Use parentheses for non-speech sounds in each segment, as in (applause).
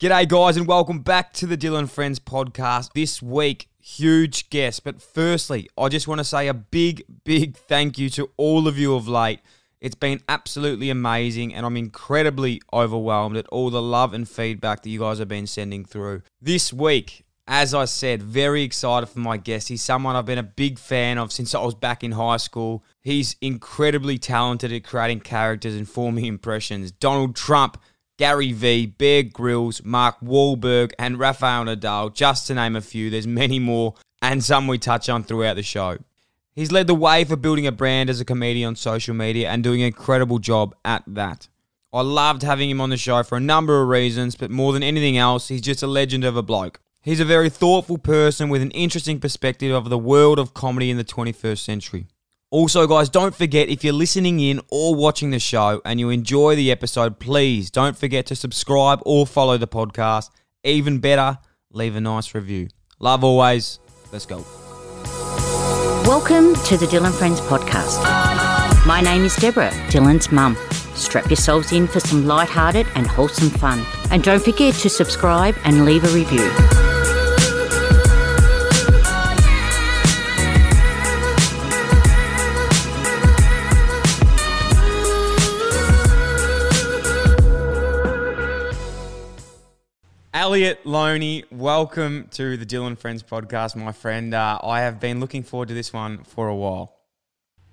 G'day, guys, and welcome back to the Dylan Friends podcast. This week, huge guest. But firstly, I just want to say a big, big thank you to all of you of late. It's been absolutely amazing, and I'm incredibly overwhelmed at all the love and feedback that you guys have been sending through. This week, as I said, very excited for my guest. He's someone I've been a big fan of since I was back in high school. He's incredibly talented at creating characters and forming impressions. Donald Trump Gary Vee, Bear Grylls, Mark Wahlberg, and Rafael Nadal, just to name a few. There's many more, and some we touch on throughout the show. He's led the way for building a brand as a comedian on social media and doing an incredible job at that. I loved having him on the show for a number of reasons, but more than anything else, he's just a legend of a bloke. He's a very thoughtful person with an interesting perspective of the world of comedy in the 21st century. Also, guys, don't forget if you're listening in or watching the show and you enjoy the episode, please don't forget to subscribe or follow the podcast. Even better, leave a nice review. Love always. Let's go. Welcome to the Dylan Friends podcast. My name is Deborah, Dylan's mum. Strap yourselves in for some light-hearted and wholesome fun. And don't forget to subscribe and leave a review. Elliot Loney, welcome to the Dylan Friends podcast, my friend. Uh, I have been looking forward to this one for a while.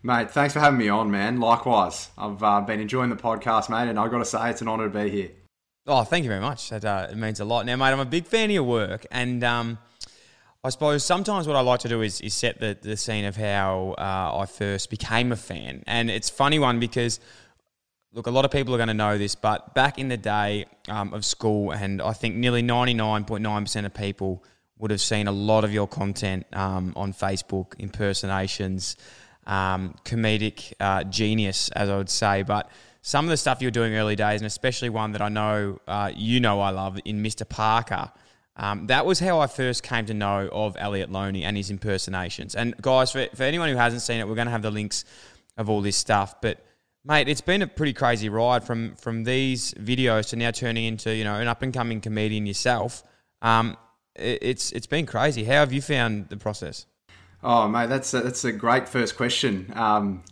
Mate, thanks for having me on, man. Likewise, I've uh, been enjoying the podcast, mate, and I've got to say it's an honour to be here. Oh, thank you very much. That uh, it means a lot. Now, mate, I'm a big fan of your work, and um, I suppose sometimes what I like to do is, is set the, the scene of how uh, I first became a fan. And it's funny one because look, a lot of people are going to know this, but back in the day um, of school, and I think nearly 99.9% of people would have seen a lot of your content um, on Facebook, impersonations, um, comedic uh, genius, as I would say. But some of the stuff you were doing early days, and especially one that I know uh, you know I love in Mr. Parker. Um, that was how I first came to know of Elliot Loney and his impersonations. And guys, for, for anyone who hasn't seen it, we're going to have the links of all this stuff. But Mate, it's been a pretty crazy ride from from these videos to now turning into you know an up and coming comedian yourself. Um, it, it's it's been crazy. How have you found the process? Oh, mate, that's a, that's a great first question. Um,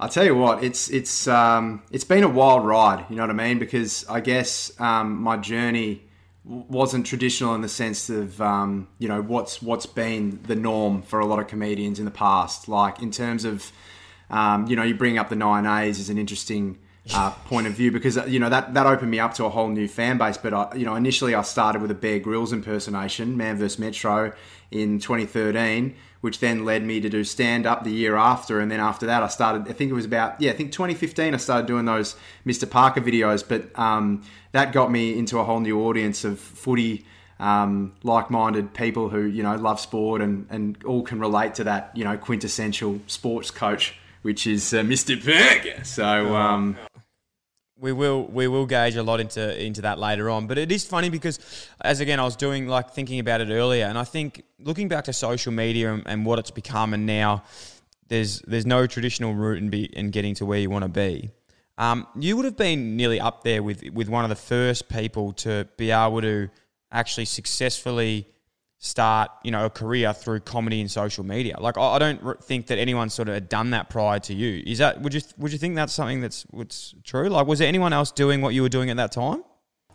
I'll tell you what, it's it's um, it's been a wild ride. You know what I mean? Because I guess um, my journey wasn't traditional in the sense of um, you know what's what's been the norm for a lot of comedians in the past. Like in terms of um, you know, you bring up the nine A's is an interesting uh, point of view because you know that that opened me up to a whole new fan base. But I, you know, initially I started with a Bear Grylls impersonation, Man vs Metro, in 2013, which then led me to do stand up the year after, and then after that I started. I think it was about yeah, I think 2015 I started doing those Mr Parker videos, but um, that got me into a whole new audience of footy. Um, like-minded people who you know love sport and, and all can relate to that you know quintessential sports coach which is uh, Mr. Parker. So oh, um, we will we will gauge a lot into into that later on. But it is funny because, as again, I was doing like thinking about it earlier, and I think looking back to social media and, and what it's become, and now there's there's no traditional route in be in getting to where you want to be. Um, you would have been nearly up there with with one of the first people to be able to actually successfully start, you know, a career through comedy and social media. Like, I, don't think that anyone sort of had done that prior to you. Is that would you would you think that's something that's what's true? Like, was there anyone else doing what you were doing at that time?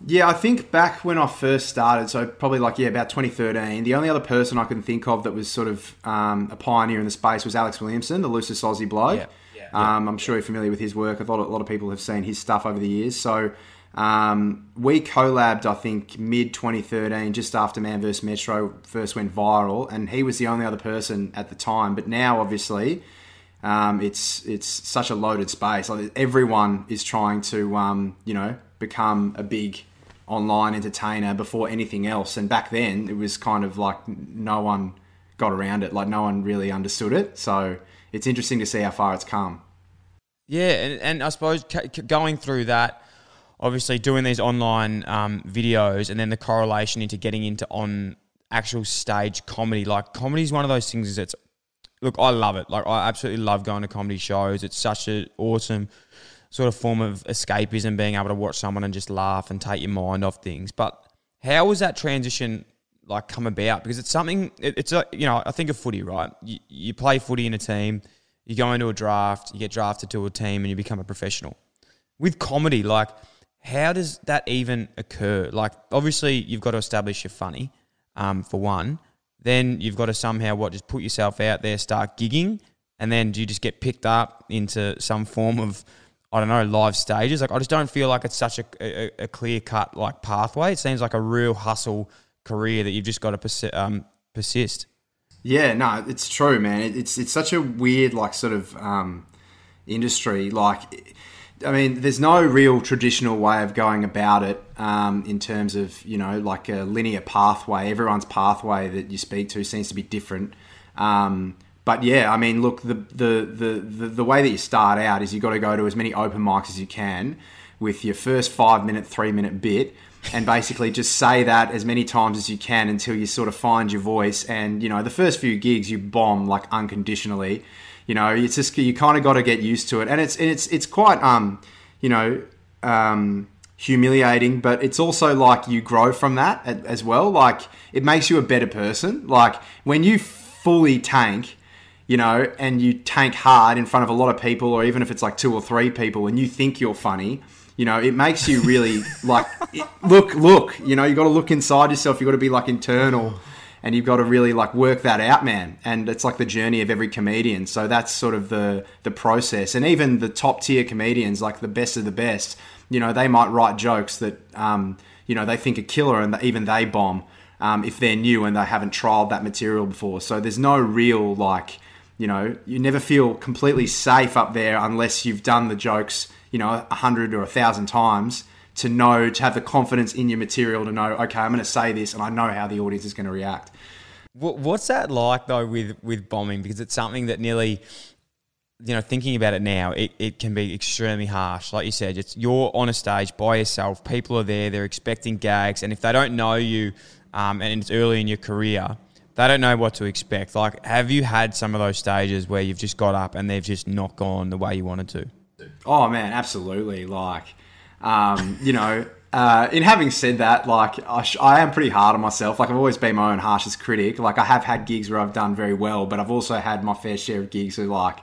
Yeah, I think back when I first started, so probably like yeah, about 2013. The only other person I can think of that was sort of um, a pioneer in the space was Alex Williamson, the loosest Aussie bloke. Yeah. Yeah. Um, I'm sure you're familiar with his work. A lot, of, a lot of people have seen his stuff over the years. So um, we collabed, I think, mid 2013, just after Man vs Metro first went viral, and he was the only other person at the time. But now, obviously, um, it's it's such a loaded space. Like everyone is trying to, um, you know, become a big online entertainer before anything else. And back then, it was kind of like no one got around it. Like no one really understood it. So it's interesting to see how far it's come. Yeah, and, and I suppose going through that obviously doing these online um, videos and then the correlation into getting into on actual stage comedy. Like comedy is one of those things that's look, I love it. Like I absolutely love going to comedy shows. It's such an awesome sort of form of escapism, being able to watch someone and just laugh and take your mind off things. But How was that transition like come about? Because it's something. It, it's a you know I think of footy right. You, you play footy in a team. You go into a draft. You get drafted to a team, and you become a professional. With comedy, like how does that even occur? Like obviously you've got to establish you're funny, um, for one. Then you've got to somehow what just put yourself out there, start gigging, and then do you just get picked up into some form of I don't know, live stages. Like I just don't feel like it's such a, a, a clear cut like pathway. It seems like a real hustle career that you've just got to persi- um, persist. Yeah, no, it's true, man. It's it's such a weird like sort of um, industry. Like, I mean, there's no real traditional way of going about it um, in terms of you know like a linear pathway. Everyone's pathway that you speak to seems to be different. Um, but yeah, I mean, look, the, the, the, the, the way that you start out is you've got to go to as many open mics as you can with your first five minute, three minute bit and basically just say that as many times as you can until you sort of find your voice. And, you know, the first few gigs you bomb like unconditionally. You know, it's just, you kind of got to get used to it. And it's, it's, it's quite, um, you know, um, humiliating, but it's also like you grow from that as well. Like it makes you a better person. Like when you fully tank, you know, and you tank hard in front of a lot of people, or even if it's like two or three people, and you think you're funny, you know, it makes you really like it, (laughs) look, look. You know, you got to look inside yourself. You got to be like internal, and you've got to really like work that out, man. And it's like the journey of every comedian. So that's sort of the the process. And even the top tier comedians, like the best of the best, you know, they might write jokes that um, you know they think are killer, and even they bomb. Um, if they're new and they haven't trialed that material before. So there's no real like you know, you never feel completely safe up there unless you've done the jokes, you know, a hundred or a thousand times to know, to have the confidence in your material to know, okay, I'm going to say this and I know how the audience is going to react. What's that like though with, with bombing? Because it's something that nearly, you know, thinking about it now, it, it can be extremely harsh. Like you said, it's you're on a stage by yourself. People are there. They're expecting gags, and if they don't know you, um, and it's early in your career, they don't know what to expect. Like, have you had some of those stages where you've just got up and they've just not gone the way you wanted to? Oh man, absolutely. Like, um, you know, uh, in having said that, like I, sh- I, am pretty hard on myself. Like I've always been my own harshest critic. Like I have had gigs where I've done very well, but I've also had my fair share of gigs where like,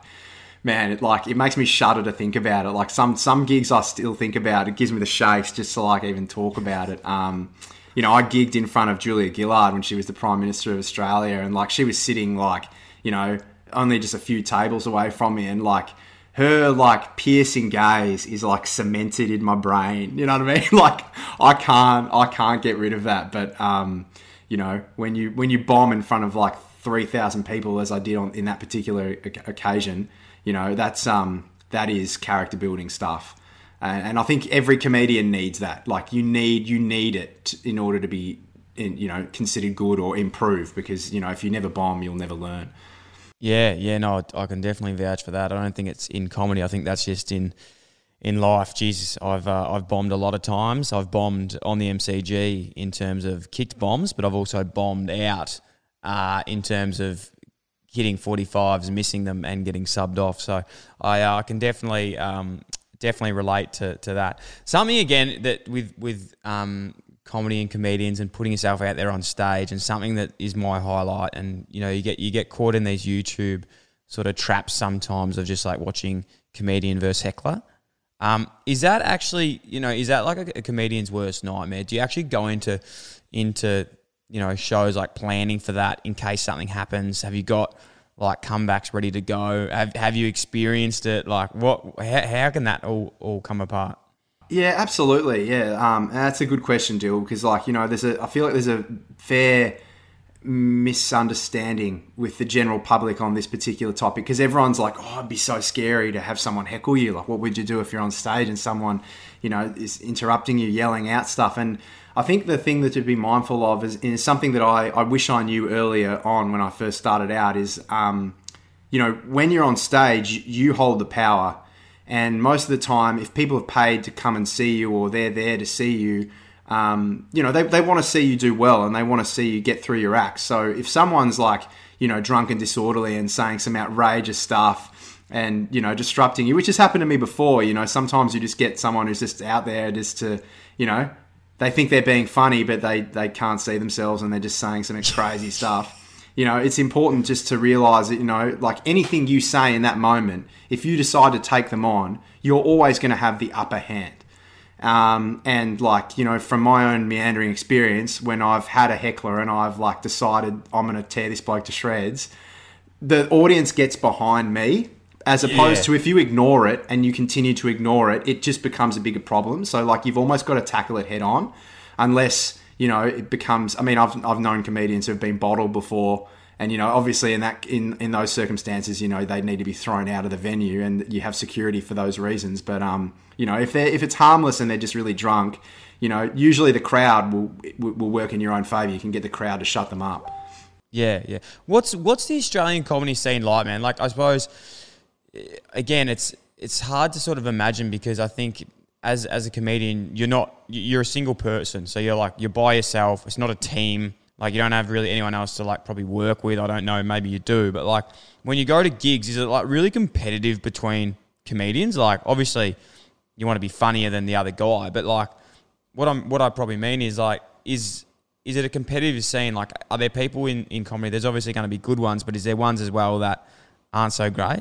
man, it like it makes me shudder to think about it. Like some some gigs I still think about. It gives me the shakes just to like even talk about it. Um, you know, I gigged in front of Julia Gillard when she was the Prime Minister of Australia, and like she was sitting like, you know, only just a few tables away from me, and like her like piercing gaze is like cemented in my brain. You know what I mean? (laughs) Like I can't, I can't get rid of that. But um, you know, when you when you bomb in front of like three thousand people, as I did on in that particular occasion, you know, that's um that is character building stuff and, and I think every comedian needs that. Like you need you need it in order to be in, you know considered good or improve because you know if you never bomb you'll never learn. Yeah, yeah, no, I can definitely vouch for that. I don't think it's in comedy. I think that's just in in life. Jesus, I've uh, I've bombed a lot of times. I've bombed on the MCG in terms of kicked bombs, but I've also bombed out uh, in terms of hitting 45s, missing them, and getting subbed off. So I, uh, I can definitely um, definitely relate to, to that. Something again that with with um, comedy and comedians and putting yourself out there on stage and something that is my highlight. And you know, you get you get caught in these YouTube sort of traps sometimes of just like watching comedian versus heckler. Um, is that actually you know is that like a, a comedian's worst nightmare? Do you actually go into into you know shows like planning for that in case something happens? Have you got like comebacks ready to go? Have Have you experienced it? Like, what? How, how can that all all come apart? Yeah, absolutely. Yeah, um, that's a good question, Dill, because like you know, there's a I feel like there's a fair misunderstanding with the general public on this particular topic because everyone's like, oh, it'd be so scary to have someone heckle you. Like, what would you do if you're on stage and someone, you know, is interrupting you, yelling out stuff? And I think the thing that to be mindful of is, is something that I, I wish I knew earlier on when I first started out is, um, you know, when you're on stage, you hold the power. And most of the time, if people have paid to come and see you or they're there to see you, um, you know, they, they want to see you do well and they want to see you get through your act. So if someone's like, you know, drunk and disorderly and saying some outrageous stuff and, you know, disrupting you, which has happened to me before, you know, sometimes you just get someone who's just out there just to, you know, they think they're being funny, but they they can't see themselves and they're just saying some crazy stuff. You know, it's important just to realize that you know, like anything you say in that moment, if you decide to take them on, you're always going to have the upper hand. Um, and like you know, from my own meandering experience, when I've had a heckler and I've like decided I'm going to tear this bloke to shreds, the audience gets behind me as opposed Yeah. to if you ignore it and you continue to ignore it, it just becomes a bigger problem. So like you've almost got to tackle it head on, unless you know it becomes. I mean, I've I've known comedians who have been bottled before, and you know obviously in that in in those circumstances, you know they need to be thrown out of the venue, and you have security for those reasons. But um, you know if they if it's harmless and they're just really drunk, you know usually the crowd will will work in your own favor. You can get the crowd to shut them up. Yeah, yeah. What's what's the Australian comedy scene like, man? Like, I suppose again, it's it's hard to sort of imagine because I think as as a comedian, you're not you're a single person, so you're like you're by yourself. It's not a team. Like you don't have really anyone else to like probably work with. I don't know. Maybe you do, but like when you go to gigs, is it like really competitive between comedians? Like obviously, you want to be funnier than the other guy, but like what I'm what I probably mean is like is is it a competitive scene? Like are there people in, in comedy? There's obviously going to be good ones, but is there ones as well that aren't so great?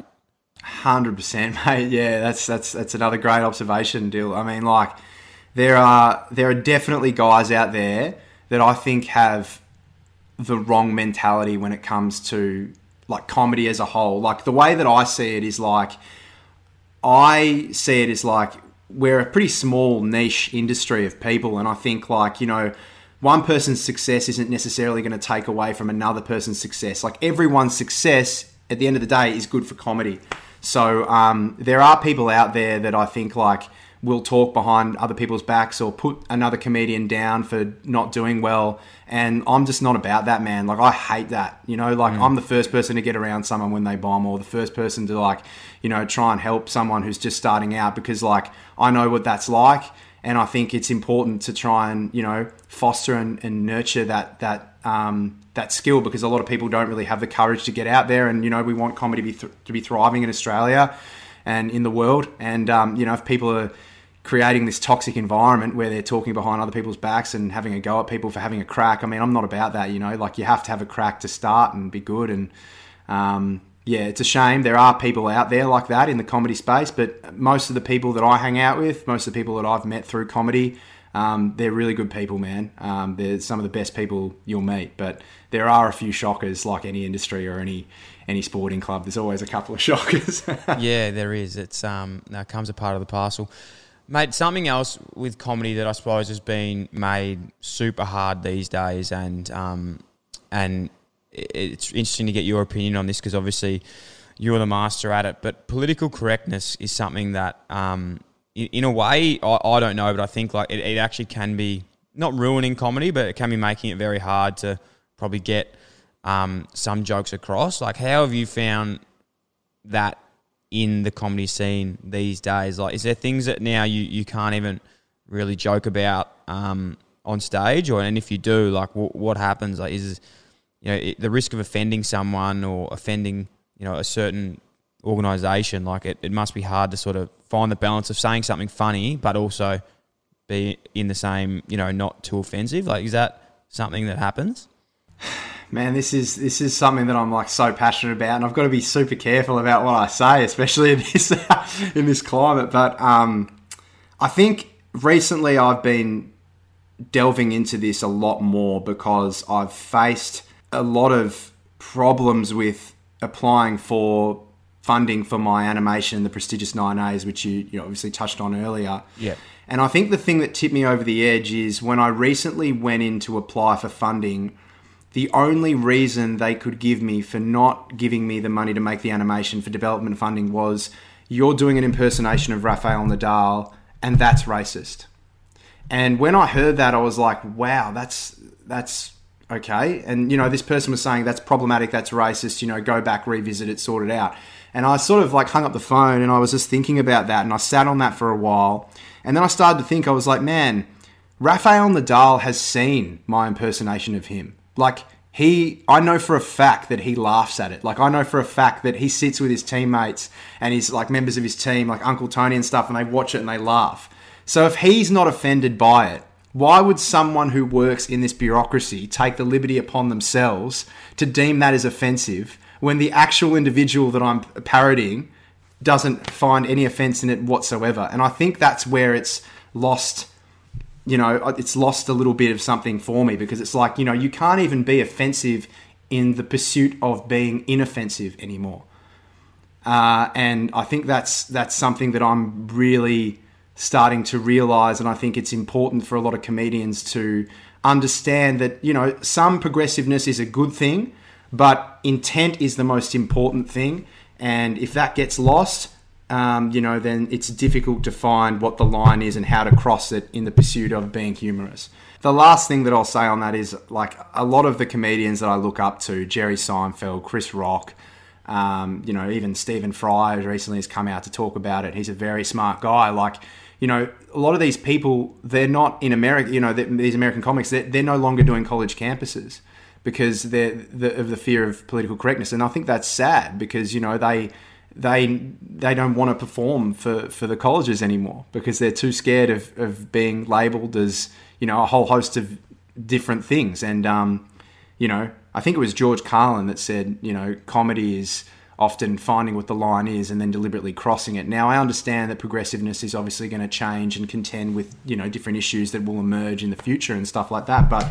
Hundred percent, (laughs) mate. Yeah, that's that's that's another great observation, Dill. I mean, like there are there are definitely guys out there that I think have the wrong mentality when it comes to like comedy as a whole. Like the way that I see it is like I see it as like we're a pretty small niche industry of people, and I think like you know one person's success isn't necessarily going to take away from another person's success. Like everyone's success at the end of the day is good for comedy. So um, there are people out there that I think like will talk behind other people's backs or put another comedian down for not doing well. And I'm just not about that, man. Like I hate that. You know, like I'm the first person to get around someone when they bomb, or the first person to like, you know, try and help someone who's just starting out because like I know what that's like. And I think it's important to try and you know foster and, and nurture that that um, that skill because a lot of people don't really have the courage to get out there. And you know we want comedy to be th- to be thriving in Australia and in the world. And um, you know if people are creating this toxic environment where they're talking behind other people's backs and having a go at people for having a crack. I mean, I'm not about that. You know, like you have to have a crack to start and be good. And um, yeah, it's a shame. There are people out there like that in the comedy space, but most of the people that I hang out with, most of the people that I've met through comedy, um, they're really good people, man. Um, they're some of the best people you'll meet. But there are a few shockers, like any industry or any any sporting club. There's always a couple of (laughs) shockers. yeah, there is. It's um, that comes a part of the parcel. Mate, something else with comedy that I suppose has been made super hard these days, and um, and it's interesting to get your opinion on this because obviously you're the master at it. But political correctness is something that, um, in, a way, I, I don't know, but I think like it, it actually can be not ruining comedy, but it can be making it very hard to probably get um, some jokes across. Like, how have you found that in the comedy scene these days? Like, is there things that now you, you can't even really joke about um, on stage, or and if you do, like, w- what happens? Like, is you know it, the risk of offending someone or offending you know a certain organization? Like, it, it must be hard to sort of find the balance of saying something funny, but also be in the same you know not too offensive. Like, is that something that happens? (sighs) Man, this is this is something that I'm like so passionate about, and I've got to be super careful about what I say, especially in (laughs) this in this climate. But um, I think recently I've been delving into this a lot more because I've faced a lot of problems with applying for funding for my animation, the prestigious Nine A's, which you, you obviously touched on earlier. Yeah. And I think the thing that tipped me over the edge is when I recently went in to apply for funding, the only reason they could give me for not giving me the money to make the animation for development funding was you're doing an impersonation of Rafael Nadal and that's racist. And when I heard that, I was like, wow, that's that's okay. And you know, this person was saying that's problematic, that's racist. You know, go back, revisit it, sort it out. And I sort of like hung up the phone and I was just thinking about that, and I sat on that for a while. And then I started to think, I was like, man, Rafael Nadal has seen my impersonation of him. Like he, I know for a fact that he laughs at it. Like I know for a fact that he sits with his teammates and he's like members of his team, like Uncle Tony and stuff, and they watch it and they laugh. So if he's not offended by it, Why would someone who works in this bureaucracy take the liberty upon themselves to deem that as offensive when the actual individual that I'm parodying doesn't find any offense in it whatsoever? And I think that's where it's lost you know, it's lost a little bit of something for me because it's like, you know, you can't even be offensive in the pursuit of being inoffensive anymore. Uh, and I think that's that's something that I'm really starting to realize, and I think it's important for a lot of comedians to understand that you know some progressiveness is a good thing, but intent is the most important thing. And if that gets lost, um, you know, then it's difficult to find what the line is and how to cross it in the pursuit of being humorous. The last thing that I'll say on that is like a lot of the comedians that I look up to, Jerry Seinfeld, Chris Rock, um, you know, even Stephen Fry recently has come out to talk about it. He's a very smart guy. Like, you know, a lot of these people, they're not in America, you know, these American comics, they're, they're no longer doing college campuses because they're the, of the fear of political correctness. And I think that's sad because, you know, they they they don't want to perform for, for the colleges anymore because they're too scared of, of being labelled as you know a whole host of different things and um, you know I think it was George Carlin that said you know comedy is often finding what the line is and then deliberately crossing it. Now I understand that progressiveness is obviously going to change and contend with you know different issues that will emerge in the future and stuff like that, but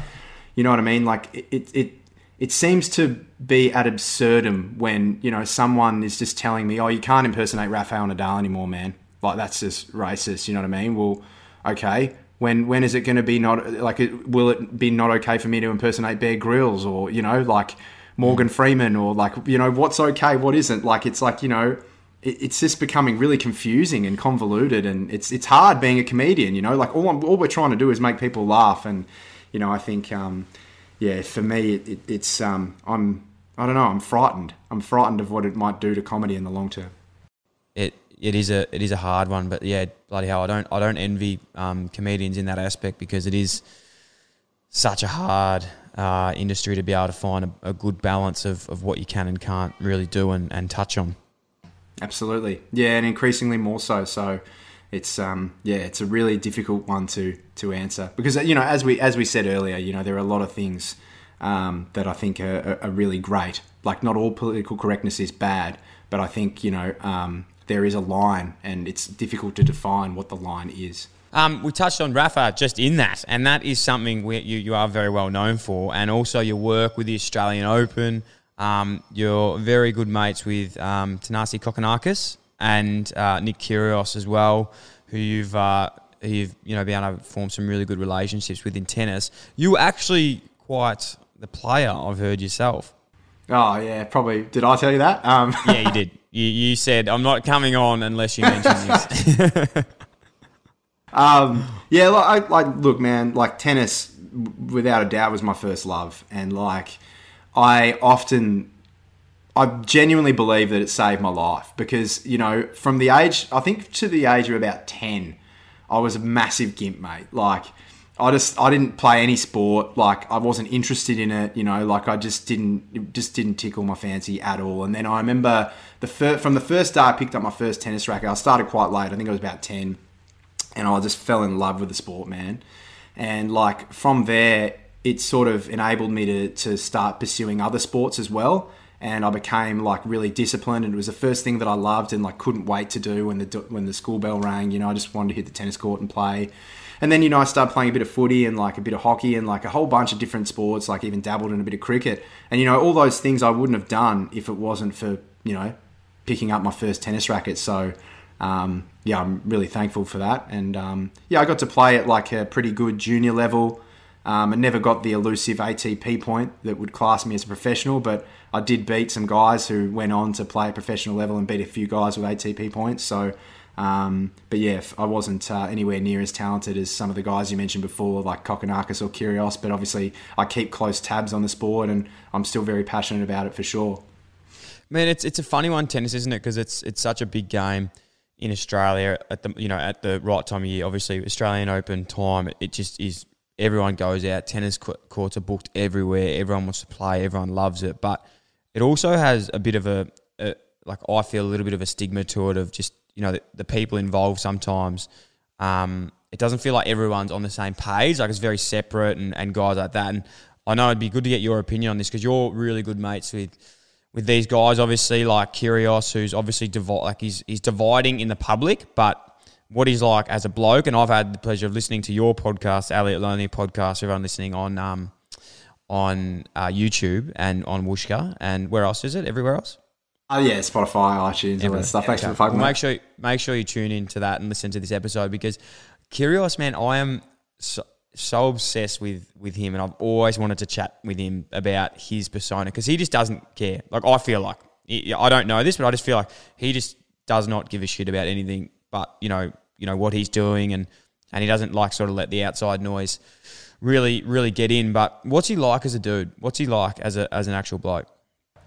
you know what I mean like it, it, it seems to be ad absurdum when you know someone is just telling me, "Oh, you can't impersonate Rafael Nadal anymore, man." Like that's just racist. You know what I mean? Well, okay. When when is it going to be not like? Will it be not okay for me to impersonate Bear Grylls or you know like Morgan Freeman or like you know what's okay, what isn't? Like it's like you know it's just becoming really confusing and convoluted, and it's it's hard being a comedian. You know, like all I'm, all we're trying to do is make people laugh, and you know I think. Um, yeah, for me, it, it, it's um, I'm I don't know, I'm frightened. I'm frightened of what it might do to comedy in the long term. It it is a it is a hard one, but yeah, bloody hell, I don't I don't envy um, comedians in that aspect because it is such a hard uh, industry to be able to find a, a, good balance of, of what you can and can't really do and, and touch on. Absolutely, yeah, and increasingly more so. So it's um, yeah, it's a really difficult one to to answer because you know as we as we said earlier, you know there are a lot of things um, that I think are, are, really great. Like not all political correctness is bad, but I think you know um, there is a line, and it's difficult to define what the line is. Um, we touched on Rafa just in that, and that is something you, you are very well known for, and also your work with the Australian Open. Um, you're very good mates with um, Thanasi Kokkinakis, and uh, Nick Kyrgios as well, who you've uh, who you've you know been able to form some really good relationships with in tennis. You were actually quite the player I've heard yourself. Oh yeah, probably. Did I tell you that? Um. yeah, you did. You, you said I'm not coming on unless you mention (laughs) this. (laughs) um, yeah, like, I, like look, man, like tennis, without a doubt, was my first love, and like I often I genuinely believe that it saved my life because, you know, from the age, I think to the age of about 10, I was a massive gimp, mate. Like, I just, I didn't play any sport. Like, I wasn't interested in it, you know, like I just didn't, just didn't tickle my fancy at all. And then I remember the fir- from the first day I picked up my first tennis racket, I started quite late. I think I was about 10. And I just fell in love with the sport, man. And like, from there, it sort of enabled me to, to start pursuing other sports as well and I became like really disciplined. And it was the first thing that I loved and like couldn't wait to do when the when the school bell rang. You know, I just wanted to hit the tennis court and play. And then you know I started playing a bit of footy and like a bit of hockey and like a whole bunch of different sports. Like even dabbled in a bit of cricket. And you know all those things I wouldn't have done if it wasn't for you know picking up my first tennis racket. So. Um, yeah, I'm really thankful for that. And um, yeah, I got to play at like a pretty good junior level. Um, I never got the elusive ATP point that would class me as a professional, but I did beat some guys who went on to play a professional level and beat a few guys with ATP points. So, um, but yeah, I wasn't uh, anywhere near as talented as some of the guys you mentioned before, like Kokkinakis or Kyrgios. But obviously, I keep close tabs on the sport, and I'm still very passionate about it for sure. Man, it's it's a funny one, tennis, isn't it? Because it's it's such a big game in Australia at the you know at the right time of year. Obviously, Australian Open time, it just is everyone goes out. Tennis courts are booked everywhere. Everyone wants to play. Everyone loves it. But it also has a bit of a, a like I feel a little bit of a stigma to it of just you know the, the people involved sometimes. Um, it doesn't feel like everyone's on the same page. Like it's very separate and, and guys like that. And I know it'd be good to get your opinion on this because you're really good mates with with these guys. Obviously, like Kyrgios, who's obviously divi- like he's he's dividing in the public, but what he's like as a bloke. And I've had the pleasure of listening to your podcast, Elliot Loney podcast. Everyone listening on um on uh, YouTube and on Whooshkaa and where else is it? Everywhere else. Oh yeah, Spotify, iTunes, all that stuff. Thanks Okay. for the Well, make sure make sure you tune into that and listen to this episode because Kyrgios man, I am so, so obsessed with with him, and I've always wanted to chat with him about his persona because he just doesn't care. Like I feel like I don't know this, but I just feel like he just does not give a shit about anything. But you know, you know what he's doing, and and he doesn't like sort of let the outside noise really really get in. But what's he like as a dude? What's he like as a as an actual bloke?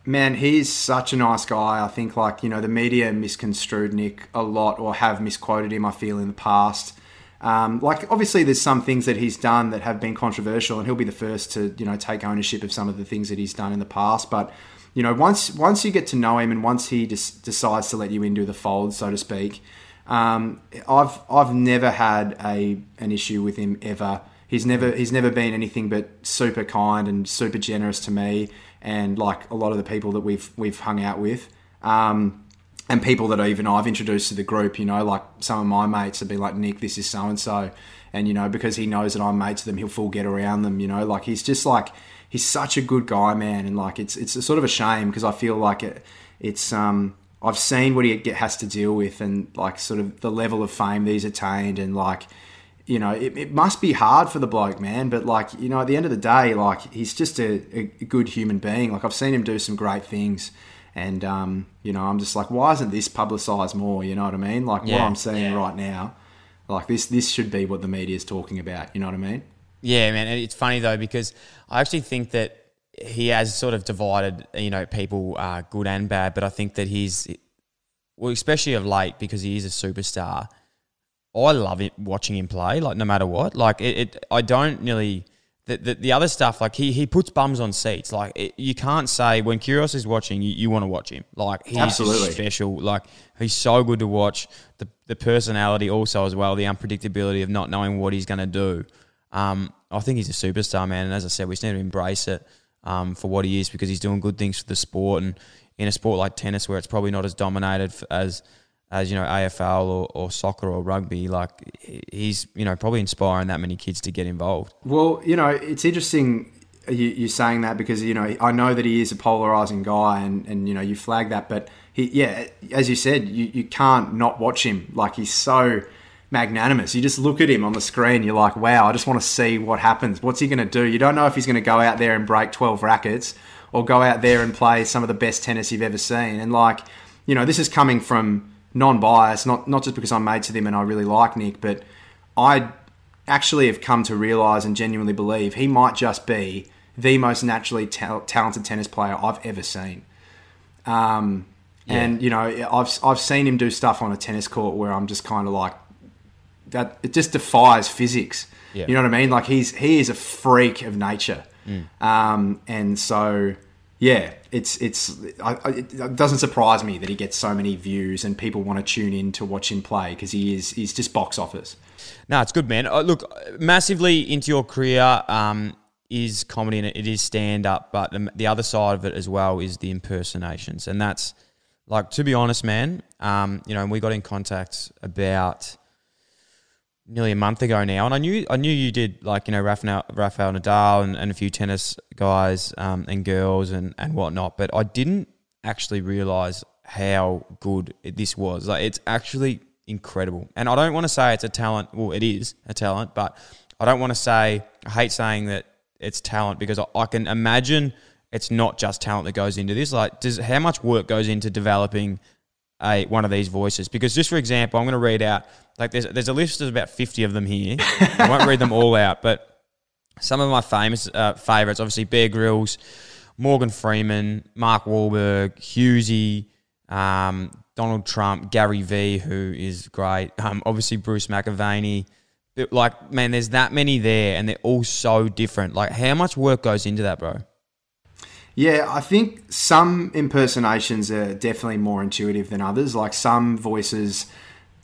Man, he's such a nice guy. I think, like, you know, the media misconstrued Nick a lot or have misquoted him, I feel, in the past. Um, like, obviously, there's some things that he's done that have been controversial, and he'll be the first to, you know, take ownership of some of the things that he's done in the past. But, you know, once once you get to know him and once he just decides to let you into the fold, so to speak, um, I've I've never had a an issue with him ever. He's never he's never been anything but super kind and super generous to me and like a lot of the people that we've we've hung out with. Um, and people that even I've introduced to the group, you know, like some of my mates have been like, Nick, this is so and so. And, you know, because he knows that I'm mates with them, he'll full get around them, you know, like he's just like, he's such a good guy, man. And like, it's, it's sort of a shame because I feel like it, it's, um, I've seen what he has to deal with and like sort of the level of fame that he's attained and like, you know, it, it must be hard for the bloke, man. But like, you know, at the end of the day, like he's just a, a good human being. Like I've seen him do some great things, and um, you know, I'm just like, why isn't this publicised more? You know what I mean? Like what I'm seeing right now, like this, this should be what the media is talking about. You know what I mean? Yeah, man. And it's funny though because I actually think that he has sort of divided, you know, people uh, good and bad. But I think that he's, well, especially of late because he is a superstar. I love it watching him play, like no matter what. Like it, it I don't really. The, the, the other stuff, like he, he puts bums on seats. Like it, you can't say when Kyrgios is watching, you, you want to watch him. Like he's Absolutely. special. Like he's so good to watch. The the personality also as well, the unpredictability of not knowing what he's going to do. Um, I think he's a superstar, man. And as I said, we just need to embrace it um, for what he is because he's doing good things for the sport. And in a sport like tennis, where it's probably not as dominated as as you know AFL or, or soccer or rugby, like he's you know probably inspiring that many kids to get involved. Well, you know, it's interesting you, you saying that because you know I know that he is a polarizing guy, and and you know you flag that, but he, yeah, as you said, you, you can't not watch him. Like he's so magnanimous. You just look at him on the screen, you're like, wow, I just want to see what happens. What's he going to do? You don't know if he's going to go out there and break 12 rackets or go out there and play some of the best tennis you've ever seen. And like, you know, this is coming from non-bias, not not just because I'm mates with him and I really like Nick, but I actually have come to realize and genuinely believe he might just be the most naturally ta- talented tennis player I've ever seen. Um, And you know, I've I've seen him do stuff on a tennis court where I'm just kind of like that. It just defies physics. Yeah. You know what I mean? Like he's he is a freak of nature, um, and so yeah, it's it's I, it doesn't surprise me that he gets so many views and people want to tune in to watch him play because he is he's just box office. No, it's good, man. Uh, look, massively into your career um, is comedy and it is stand up, but the, the other side of it as well is the impersonations, and that's like to be honest, man. Um, you know, we got in contact about nearly a month ago now, and I knew I knew you did like you know Rafael, Rafael Nadal and, and a few tennis guys um, and girls and and whatnot, but I didn't actually realize how good this was. Like it's actually incredible, and I don't want to say it's a talent. Well, it is a talent, but I don't want to say I hate saying that it's talent because I, I can imagine it's not just talent that goes into this. Like, does how much work goes into developing a one of these voices? Because just for example, I'm going to read out like there's there's a list of about 50 of them here. I won't read them all out, but some of my famous uh, favorites, obviously Bear Grylls, Morgan Freeman, Mark Wahlberg, Hughesy, um, Donald Trump, Gary Vee, who is great. Um, obviously Bruce McAvaney. Like, man, there's that many there, and they're all so different. Like, how much work goes into that, bro? Yeah, I think some impersonations are definitely more intuitive than others. Like some voices,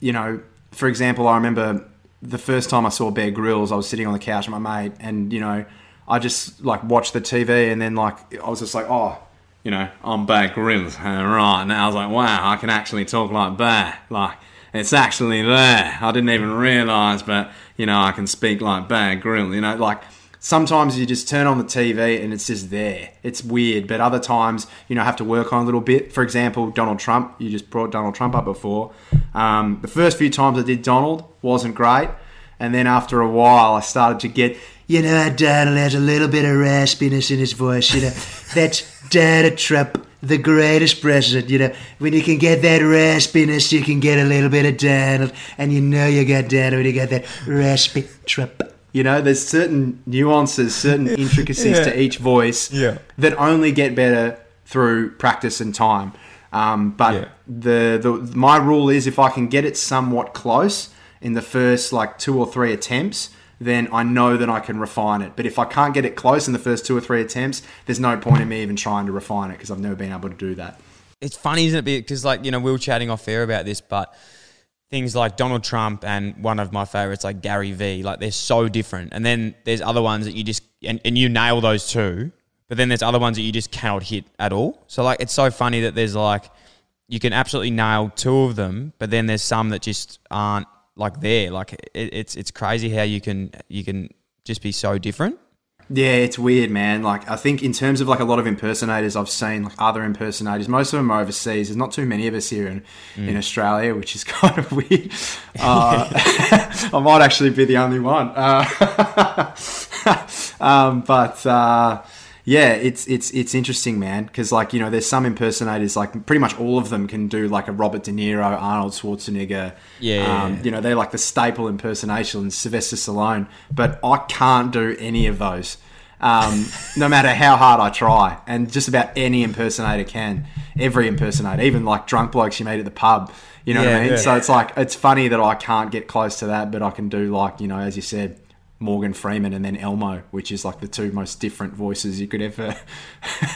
you know, for example, I remember the first time I saw Bear Grylls, I was sitting on the couch with my mate, and you know, I just like watched the TV, and then like I was just like, oh, you know, I'm Bear Grylls, (laughs) right? And I was like, wow, I can actually talk like Bear, like it's actually there. I didn't even realise, but you know, I can speak like Bear Grylls, you know, like sometimes you just turn on the TV and it's just there. It's weird, but other times, you know, I have to work on a little bit. For example, Donald Trump. You just brought Donald Trump up before. Um, the first few times I did Donald wasn't great, and then after a while, I started to get. You know, Donald has a little bit of raspiness in his voice. You know, (laughs) that's Donald Trump, the greatest president. You know, when you can get that raspiness, you can get a little bit of Donald, and you know you got Donald when you got that raspy Trump. You know, there's certain nuances, certain intricacies Yeah. to each voice Yeah. that only get better through practice and time. Um, but Yeah. the, the my rule is if I can get it somewhat close in the first like two or three attempts, then I know that I can refine it. But if I can't get it close in the first two or three attempts, there's no point in me even trying to refine it because I've never been able to do that. it's funny, isn't it? Because like you know, we were chatting off air about this, but things like Donald Trump and one of my favorites, like Gary Vee, like they're so different. And then there's other ones that you just and, and you nail those two, but then there's other ones that you just cannot hit at all. So like it's so funny that there's like you can absolutely nail two of them, but then there's some that just aren't like there. Like it, it's it's crazy how you can you can just be so different. Yeah, it's weird, man. Like, I think in terms of like a lot of impersonators, I've seen like other impersonators. Most of them are overseas. There's not too many of us here in, in Australia, which is (laughs) kind of weird. (laughs) Uh, (laughs) I might actually be the only one. Uh, um, but uh, yeah, it's it's it's interesting, man. Because like you know, there's some impersonators, like pretty much all of them can do like a Robert De Niro, Arnold Schwarzenegger. Yeah. Um, you know, they're like the staple impersonation and Sylvester Stallone. But I can't do any of those. Um, (laughs) no matter how hard I try, and just about any impersonator can. Every impersonator, even like drunk blokes you meet at the pub. You know what I mean? yeah. So it's like it's funny that I can't get close to that, but I can do like you know, as you said, Morgan Freeman and then Elmo, which is like the two most different voices you could ever,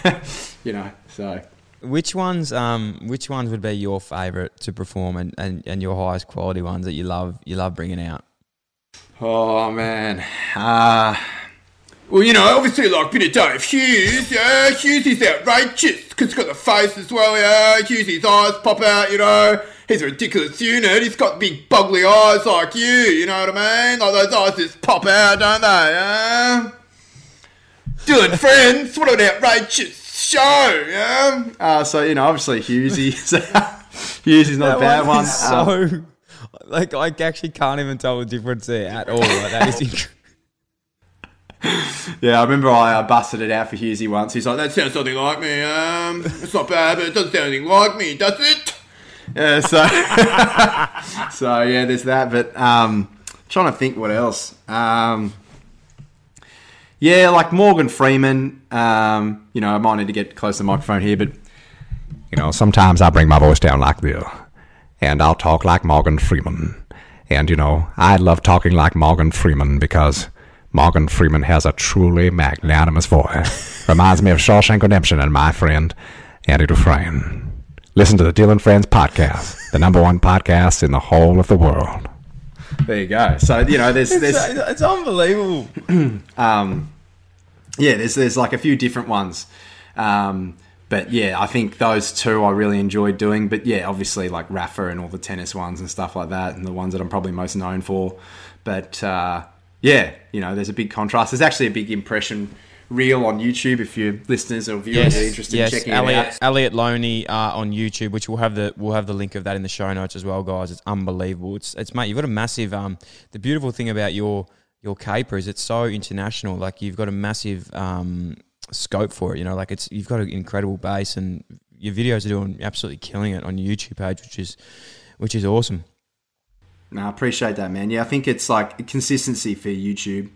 (laughs) you know. So Which ones um which ones would be your favourite to perform and, and, and your highest quality ones that you love you love bringing out? Oh man. Uh, well, you know, obviously, like bit of Dave Hughes. Yeah, Hughes is outrageous because he's got the face as well. Yeah, Hughes' eyes pop out. You know, he's a ridiculous unit. He's got big boggly eyes like you. You know what I mean? Like those eyes just pop out, don't they? Yeah. Dylan (laughs) Friends, what an outrageous show. Yeah. Uh, so you know, obviously, Hughes. (laughs) Hughes is not a bad one. is Um, so like I actually can't even tell the difference there at all. Like, that is inc- (laughs) Yeah, I remember I uh, busted it out for Hughesy once. He's like, "That sounds something like me. Um, it's not bad, but it doesn't sound anything like me, does it?" Yeah, so (laughs) so yeah, there's that. But um, trying to think what else. Um, yeah, like Morgan Freeman. Um, you know, I might need to get close to the microphone here, but You know, sometimes I bring my voice down like this, and I'll talk like Morgan Freeman. And, you know, I love talking like Morgan Freeman because Morgan Freeman has a truly magnanimous voice. (laughs) Reminds me of Shawshank Redemption and my friend, Andy Dufresne. Listen to the Dylan Friends podcast, the number one podcast in the whole of the world. there you go. So you know, there's there's it's, it's unbelievable. (clears throat) um, yeah, there's there's like a few different ones. Um, but yeah, I think those two I really enjoyed doing. But yeah, obviously like Rafa and all the tennis ones and stuff like that, and the ones that I'm probably most known for. But uh, yeah, you know, there's a big contrast. There's actually a big impression reel on YouTube if your listeners or viewers are interested in checking Elliot, it out. Elliot Loney uh, on YouTube, which we'll have the we'll have the link of that in the show notes as well, guys. It's unbelievable. It's it's mate, you've got a massive. Um, the beautiful thing about your your caper is it's so international. Like you've got a massive um scope for it. You know, like it's you've got an incredible base, and your videos are doing absolutely killing it on your YouTube page, which is which is awesome. No, I appreciate that, man. Yeah, I think it's like consistency for YouTube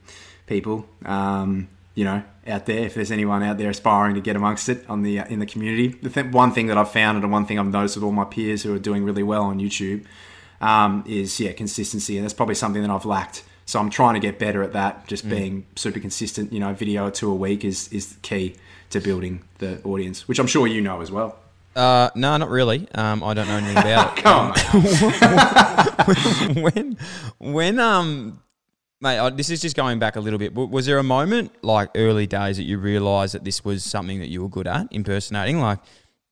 people. Um, you know, out there, if there's anyone out there aspiring to get amongst it on the uh, in the community, the th- one thing that I've found and one thing I've noticed with all my peers who are doing really well on YouTube um, is yeah consistency, and that's probably something that I've lacked. So I'm trying to get better at that. Just being super consistent. You know, video or two a week is is key to building the audience, which I'm sure you know as well. Uh, no, not really. Um, I don't know anything about it. (laughs) Come Um, (laughs) when, when, um, mate, I, this is just going back a little bit. Was there a moment, like early days, that you realised that this was something that you were good at, impersonating? Like,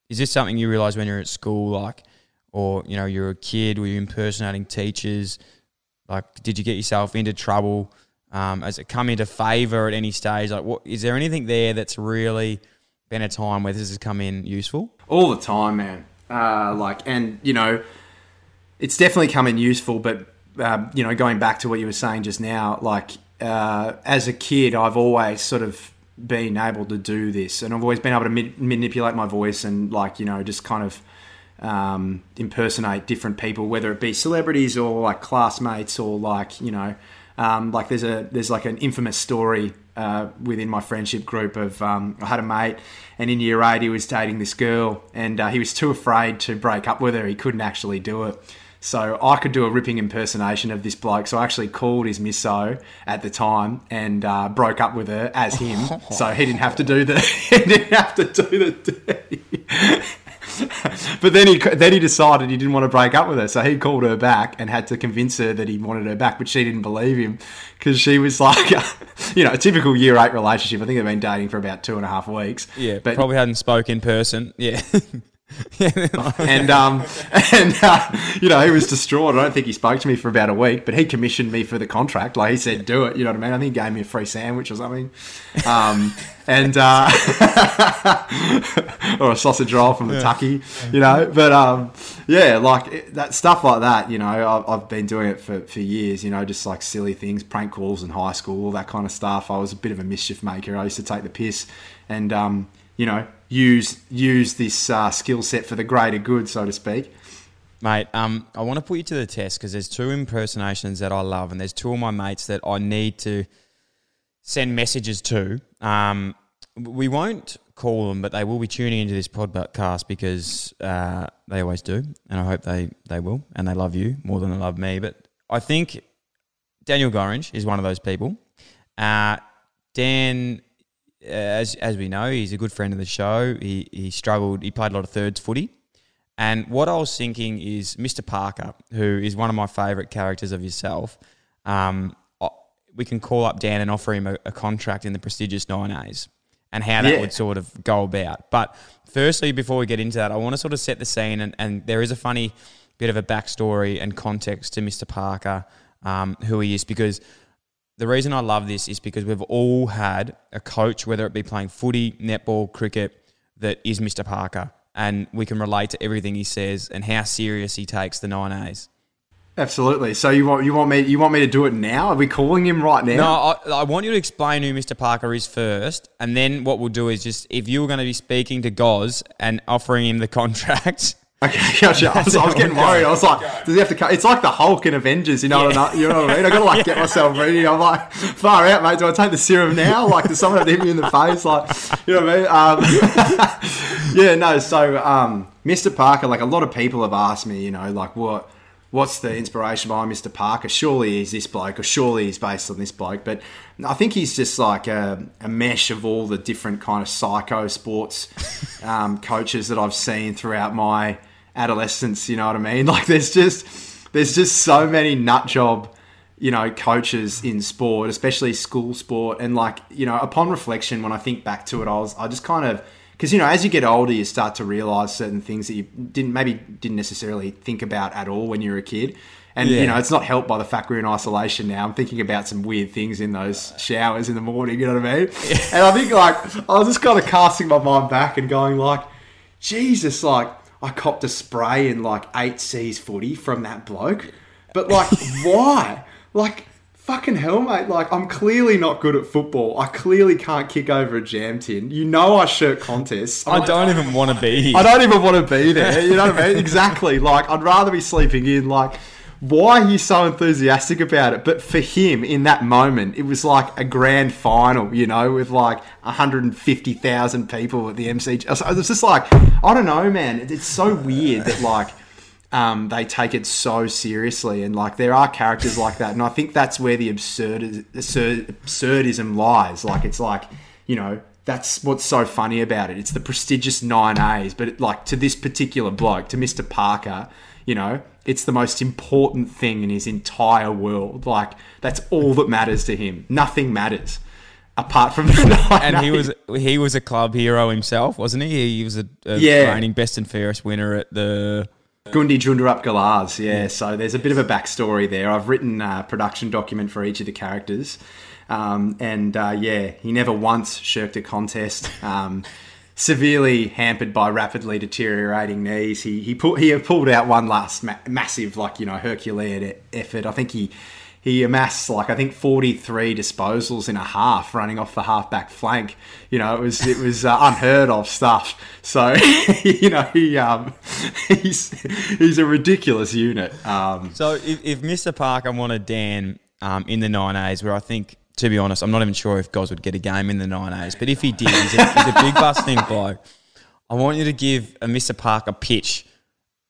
is this something you realised when you're at school, like, or you know, you're a kid, were you impersonating teachers? Like, did you get yourself into trouble? Um, has it come into favour at any stage? Like, what is there anything there that's really been a time where this has come in useful? all the time, man. Uh, like, and you know, it's definitely come in useful. But um, you know, going back to what you were saying just now, like uh, as a kid, I've always sort of been able to do this, and I've always been able to ma- manipulate my voice and like you know, just kind of um, impersonate different people, whether it be celebrities or like classmates or like you know, um, like there's a there's like an infamous story uh, within my friendship group of um, I had a mate, and in year eight he was dating this girl, and uh, he was too afraid to break up with her. He couldn't actually do it. So I could do a ripping impersonation of this bloke. So I actually called his misso at the time and uh, broke up with her as him. (laughs) so he didn't have to do the (laughs) he didn't have to do the but then he then he decided he didn't want to break up with her, so he called her back and had to convince her that he wanted her back, but she didn't believe him because she was like, (laughs) you know, a typical year eight relationship. I think they've been dating for about two and a half weeks. Yeah, but probably hadn't spoke in person. Yeah. And um, and uh, you know he was distraught. I don't think he spoke to me for about a week, but he commissioned me for the contract. Like he said, do it. You know what I mean? I think he gave me a free sandwich or something, um, and uh, (laughs) or a sausage roll from the tucky. You know, but um, yeah, like it- that stuff like that. You know, I've, I've been doing it for for years. You know, just like silly things, prank calls in high school, all that kind of stuff. I was a bit of a mischief maker. I used to take the piss, and um, you know, use use this uh, skill set for the greater good, so to speak. Mate, um, I want to put you to the test because there's two impersonations that I love, and there's two of my mates that I need to send messages to. Um, we won't call them, but they will be tuning into this podcast because uh, they always do, and I hope they, they will, and they love you more than they love me. But I think Daniel Gorringe is one of those people. Uh, Dan, as as we know, he's a good friend of the show. He he struggled. He played a lot of thirds footy. And what I was thinking is Mr. Parker, who is one of my favourite characters of yourself. Um, we can call up Dan and offer him a, a contract in the prestigious nine A's and how that Yeah. would sort of go about. But firstly, before we get into that, I want to sort of set the scene, and, and there is a funny bit of a backstory and context to Mr. Parker, um, who he is, because the reason I love this is because we've all had a coach, whether it be playing footy, netball, cricket, that is Mr. Parker. And we can relate to everything he says and how serious he takes the nine A's. Absolutely. So you want you want me you want me to do it now? Are we calling him right now? No, I, I want you to explain who Mr. Parker is first, and then what we'll do is just if you were going to be speaking to Goz and offering him the (laughs) contract, Okay, (laughs) gotcha. I was, I was getting worried. I was like, does he have to cut? It's like the Hulk in Avengers, you know, what I, you know what I mean? I got to like (laughs) get myself ready. I'm like, far out, mate. Do I take the serum now? Like, does someone have to hit me in the face? Like, you know what I mean? Um, (laughs) yeah, no. So, um, Mr. Parker, like a lot of people have asked me, you know, like what, what's the inspiration behind Mr. Parker? Surely he's this bloke, or surely he's based on this bloke. But I think he's just like a, a mesh of all the different kind of psycho sports um, coaches that I've seen throughout my adolescence. You know what I mean? (laughs) Like, there's just there's just so many nut job, you know, coaches in sport, especially school sport. And like, you know, upon reflection, when I think back to it, I was I just kind of because you know as you get older you start to realize certain things that you didn't maybe didn't necessarily think about at all when you were a kid and Yeah. you know it's not helped by the fact we're in isolation now i'm thinking about some weird things in those showers in the morning you know what i mean and i think like i was just kind of casting my mind back and going like jesus like i copped a spray in like eight c's footy from that bloke but like (laughs) why like Fucking hell, mate. Like, I'm clearly not good at football. I clearly can't kick over a jam tin. You know I shirt contests. I don't even want to be here. I don't even want to be there. You know what I mean? Exactly. Like, I'd rather be sleeping in. Like, why you so enthusiastic about it? But for him, in that moment, it was like a grand final, you know, with like 150,000 people at the MCG. It was just like, I don't know, man. It's so weird that, like, um, they take it so seriously, and like there are characters like that, and I think that's where the absurd, absurd absurdism lies. Like it's like you know that's what's so funny about it. It's the prestigious nine A's, but it, like to this particular bloke, to Mr. Parker, you know, it's the most important thing in his entire world. Like that's all that matters to him. Nothing matters apart from the And he was he was a club hero himself, wasn't he? He was a, a Yeah. reigning best and fairest winner at the. Gundi Jundarup Galaz, yeah. So there's a bit of a backstory there. I've written a production document for each of the characters, um, and uh, yeah, he never once shirked a contest. Um, severely hampered by rapidly deteriorating knees, he he pulled he pulled out one last ma- massive like you know Herculean effort. I think he. He amassed like I think 43 disposals in a half, running off the halfback flank. You know, it was it was uh, unheard of stuff. So, (laughs) you know, he um, (laughs) he's he's a ridiculous unit. Um, So if, if Mr. Parker wanted Dan um, in the nine A's, where I think, to be honest, I'm not even sure if Goz would get a game in the nine A's, but if he did, he's a, he's a big busting (laughs) bloke. I want you to give a Mr. Parker pitch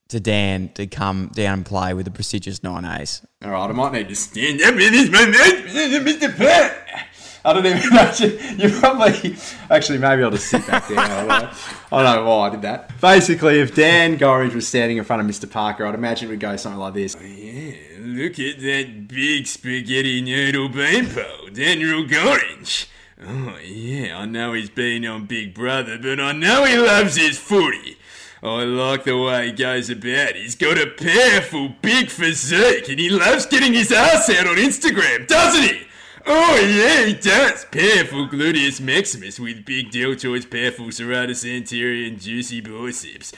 to Dan to come down and play with the prestigious nine A's. all right, I might need to stand up with this, Mr. Pat. I don't even (laughs) know. You probably actually maybe I'll just sit back there. I don't know, why I did that. Basically, if Dan Gorringe was standing in front of Mr. Parker, I'd imagine it would go something like this. Oh, yeah, look at that big spaghetti noodle beanpole, Daniel Gorringe. Oh, yeah, I know he's been on Big Brother, but I know he loves his footy. I like the way he goes about. He's got a powerful big physique and he loves getting his ass out on Instagram, doesn't he? Oh yeah, he does. Powerful gluteus maximus with big deltoids, powerful serratus anterior and juicy biceps.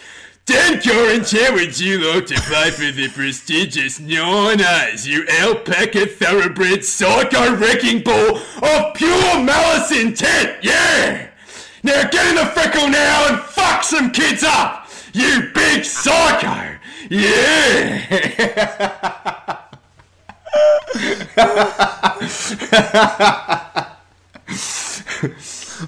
Dan Gorringe, how would you like to play for the prestigious A's, you alpaca thoroughbred psycho wrecking ball of pure malice intent? Yeah! Now get in the freckle now and fuck some kids up! You big psycho! Yeah! (laughs) (laughs)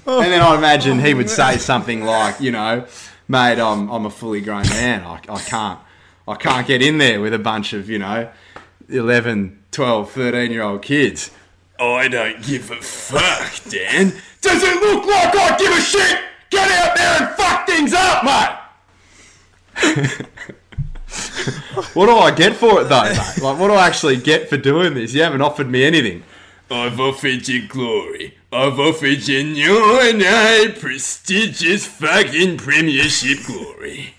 And then I imagine he would say something like, you know, mate, I'm, I'm a fully grown man. I, I can't I can't get in there with a bunch of, you know, 11, 12, 13 year old kids. I don't give a fuck, Dan. Does it look like I give a shit? Get out there and fuck things up, mate! (laughs) What do I get for it though, mate? Like, what do I actually get for doing this? You haven't offered me anything. I've offered you glory. I've offered you nine A prestigious fucking premiership glory.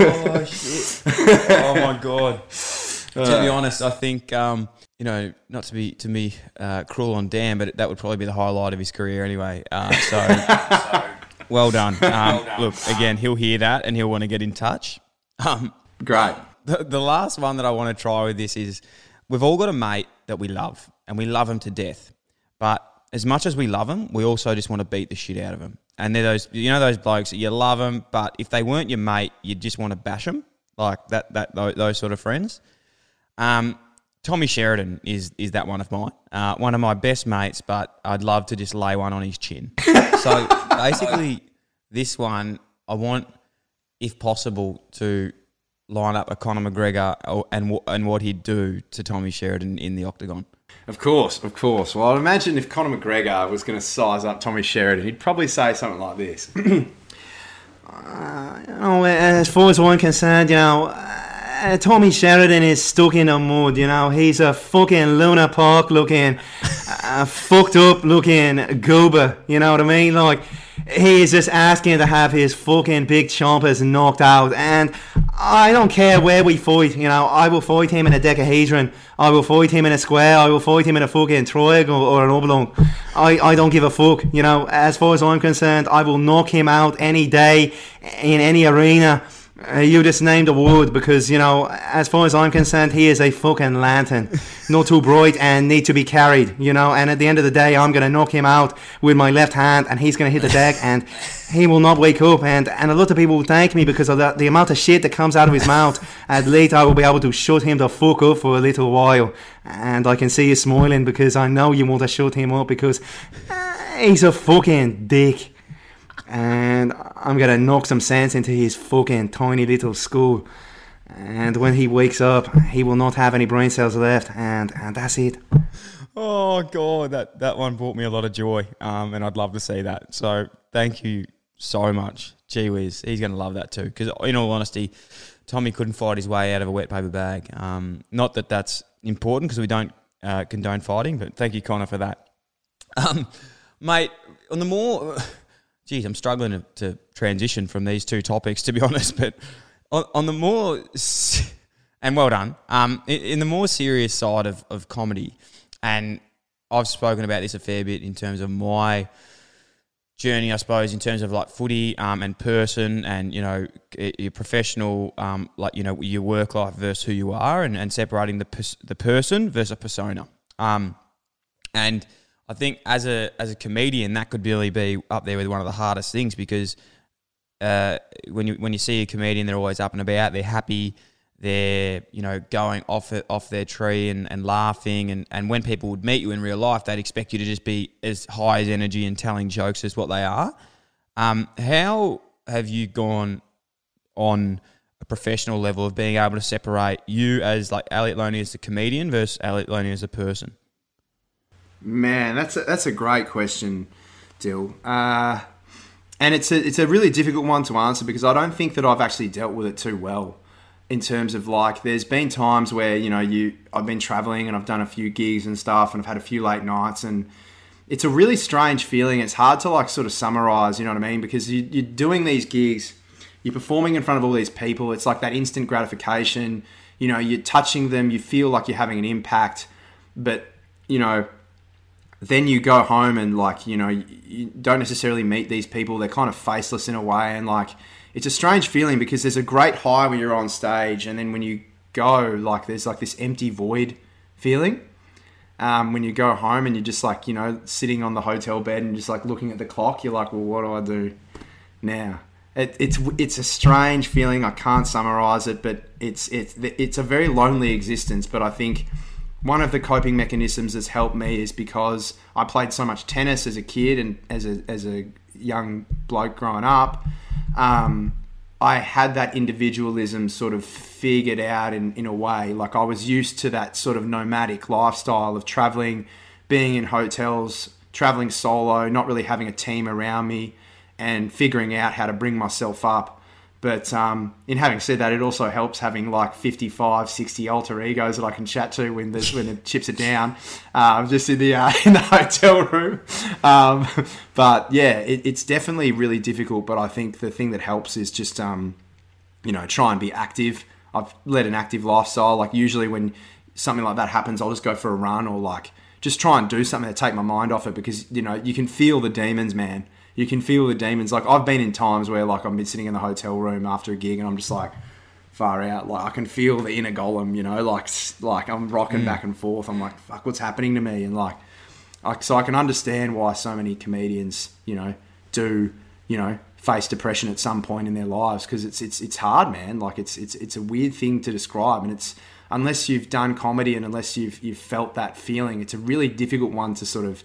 Oh shit! oh my god! to be honest, I think um, you know, not to be to be uh, cruel on Dan, but that would probably be the highlight of his career anyway. Uh, so, so, (laughs) well done. (laughs) Um, Look, again, he'll hear that and he'll want to get in touch. Um, Great. the, the last one that I want to try with this is we've all got a mate that we love and we love him to death. But as much as we love him, we also just want to beat the shit out of him. And they're those, you know, those blokes that you love them, but if they weren't your mate, you just want to bash them, like that, that, those, those sort of friends. Um, Tommy Sheridan is is that one of mine, uh, one of my best mates, but I'd love to just lay one on his chin. so (laughs) basically, this one I want, if possible, to line up a Conor McGregor and and what he'd do to Tommy Sheridan in the octagon. Of course, of course. Well, I'd imagine if Conor McGregor was going to size up Tommy Sheridan, he'd probably say something like this. (clears throat) uh, you know, as far as I'm concerned, you know, uh, Tommy Sheridan is stuck in the mud. You know, he's a fucking Luna Park looking, uh, fucked up looking goober. You know what I mean? Like, he is just asking to have his fucking big chompers knocked out. And I don't care where we fight. You know, I will fight him in a decahedron. I will fight him in a square. I will fight him in a fucking triangle or an oblong. I, I don't give a fuck. You know, as far as I'm concerned, I will knock him out any day in any arena. Uh, you just named a word because, you know, as far as I'm concerned, he is a fucking lantern. (laughs) Not too bright and need to be carried, you know. And at the end of the day, I'm going to knock him out with my left hand and he's going to hit the deck and (laughs) he will not wake up. And, and a lot of people will thank me because of the, the amount of shit that comes out of his mouth. (laughs) At least I will be able to shut him the fuck up for a little while. And I can see you smiling because I know you want to shut him up because uh, he's a fucking dick and I'm gonna knock some sense into his fucking tiny little skull. And when he wakes up, he will not have any brain cells left, and and that's it. Oh god, that that one brought me a lot of joy, um, and I'd love to see that. So thank you so much. Gee whiz, he's to love that too. Because in all honesty, Tommy couldn't fight his way out of a wet paper bag. Um, not that that's important because we don't uh, condone fighting, but thank you, Conor, for that. Um, mate, on the more, geez, I'm struggling to, to transition from these two topics to be (laughs) honest, but on, on the more, and well done, um, in, in the more serious side of, of comedy, and I've spoken about this a fair bit in terms of my journey, I suppose, in terms of like footy um, and person and, you know, your professional, um, like, you know, your work life versus who you are and, and separating the, pers- the person versus a persona. Um, and I think as a, as a comedian, that could really be up there with one of the hardest things because uh, when, you, when you see a comedian, they're always up and about, they're happy, they're you know going off it, off their tree and, and laughing. And, and when people would meet you in real life they'd expect you to just be as high as energy and telling jokes as what they are. Um, how have you gone on a professional level of being able to separate you as like Elliot Loney as a comedian versus Elliot Loney as a person man that's a, that's a great question Dyl. Uh, and it's a, it's a really difficult one to answer because I don't think that I've actually dealt with it too well in terms of like there's been times where you know you I've been traveling and I've done a few gigs and stuff and I've had a few late nights and it's a really strange feeling. It's hard to like sort of summarize you know what I mean? Because you, you're doing these gigs you're performing in front of all these people. It's like that instant gratification. You know you're touching them. You feel like you're having an impact. But you know then you go home and like you know you don't necessarily meet these people they're kind of faceless in a way and like it's a strange feeling because there's a great high when you're on stage, and then when you go, like there's like this empty void feeling. Um, when you go home and you're just like you know sitting on the hotel bed and just like looking at the clock, you're like, well, what do I do now? It, it's it's a strange feeling. I can't summarize it, but it's it's it's a very lonely existence. But I think one of the coping mechanisms that's helped me is because I played so much tennis as a kid and as a as a young bloke growing up um, I had that individualism sort of figured out in, in a way. Like I was used to that sort of nomadic lifestyle of traveling, being in hotels, traveling solo, not really having a team around me, and figuring out how to bring myself up but um, in having said that, it also helps having like 55, 60 alter egos that I can chat to when the, when the chips are down. Um, just in the, uh, (laughs) in the hotel room. Um, but yeah, it, it's definitely really difficult. But I think the thing that helps is just, um, you know, try and be active. I've led an active lifestyle. Like usually when something like that happens, I'll just go for a run or like just try and do something to take my mind off it because, you know, you can feel the demons, man you can feel the demons. Like I've been in times where like I'm sitting in the hotel room after a gig and I'm just like far out. Like I can feel the inner Gollum, you know, like like I'm rocking mm. back and forth. I'm like, fuck, what's happening to me? And like, I, so I can understand why so many comedians, you know, do you know face depression at some point in their lives because it's it's it's hard, man. Like it's it's it's a weird thing to describe, and it's unless you've done comedy and unless you've you've felt that feeling, it's a really difficult one to sort of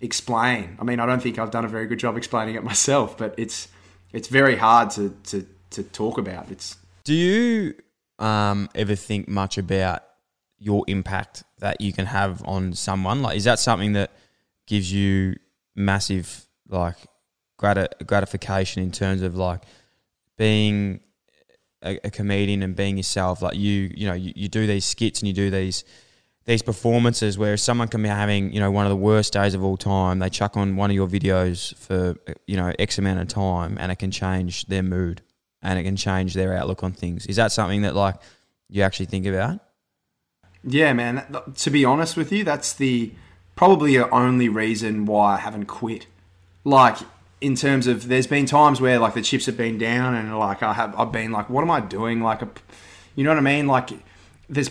explain. I mean, I don't think I've done a very good job explaining it myself, but it's it's very hard to to, to talk about. It's. Do you um, ever think much about your impact that you can have on someone? Like, is that something that gives you massive like grat- gratification in terms of like being a, comedian and being yourself? Like, you you know you, you do these skits and you do these these performances where someone can be having you know one of the worst days of all time they chuck on one of your videos for you know x amount of time and it can change their mood and it can change their outlook on things. Is that something that like you actually think about? Yeah man. To be honest with you that's the probably the only reason why i haven't quit. Like in terms of there's been times where like the chips have been down and like i have i've been like what am i doing? Like a, you know what i mean? Like there's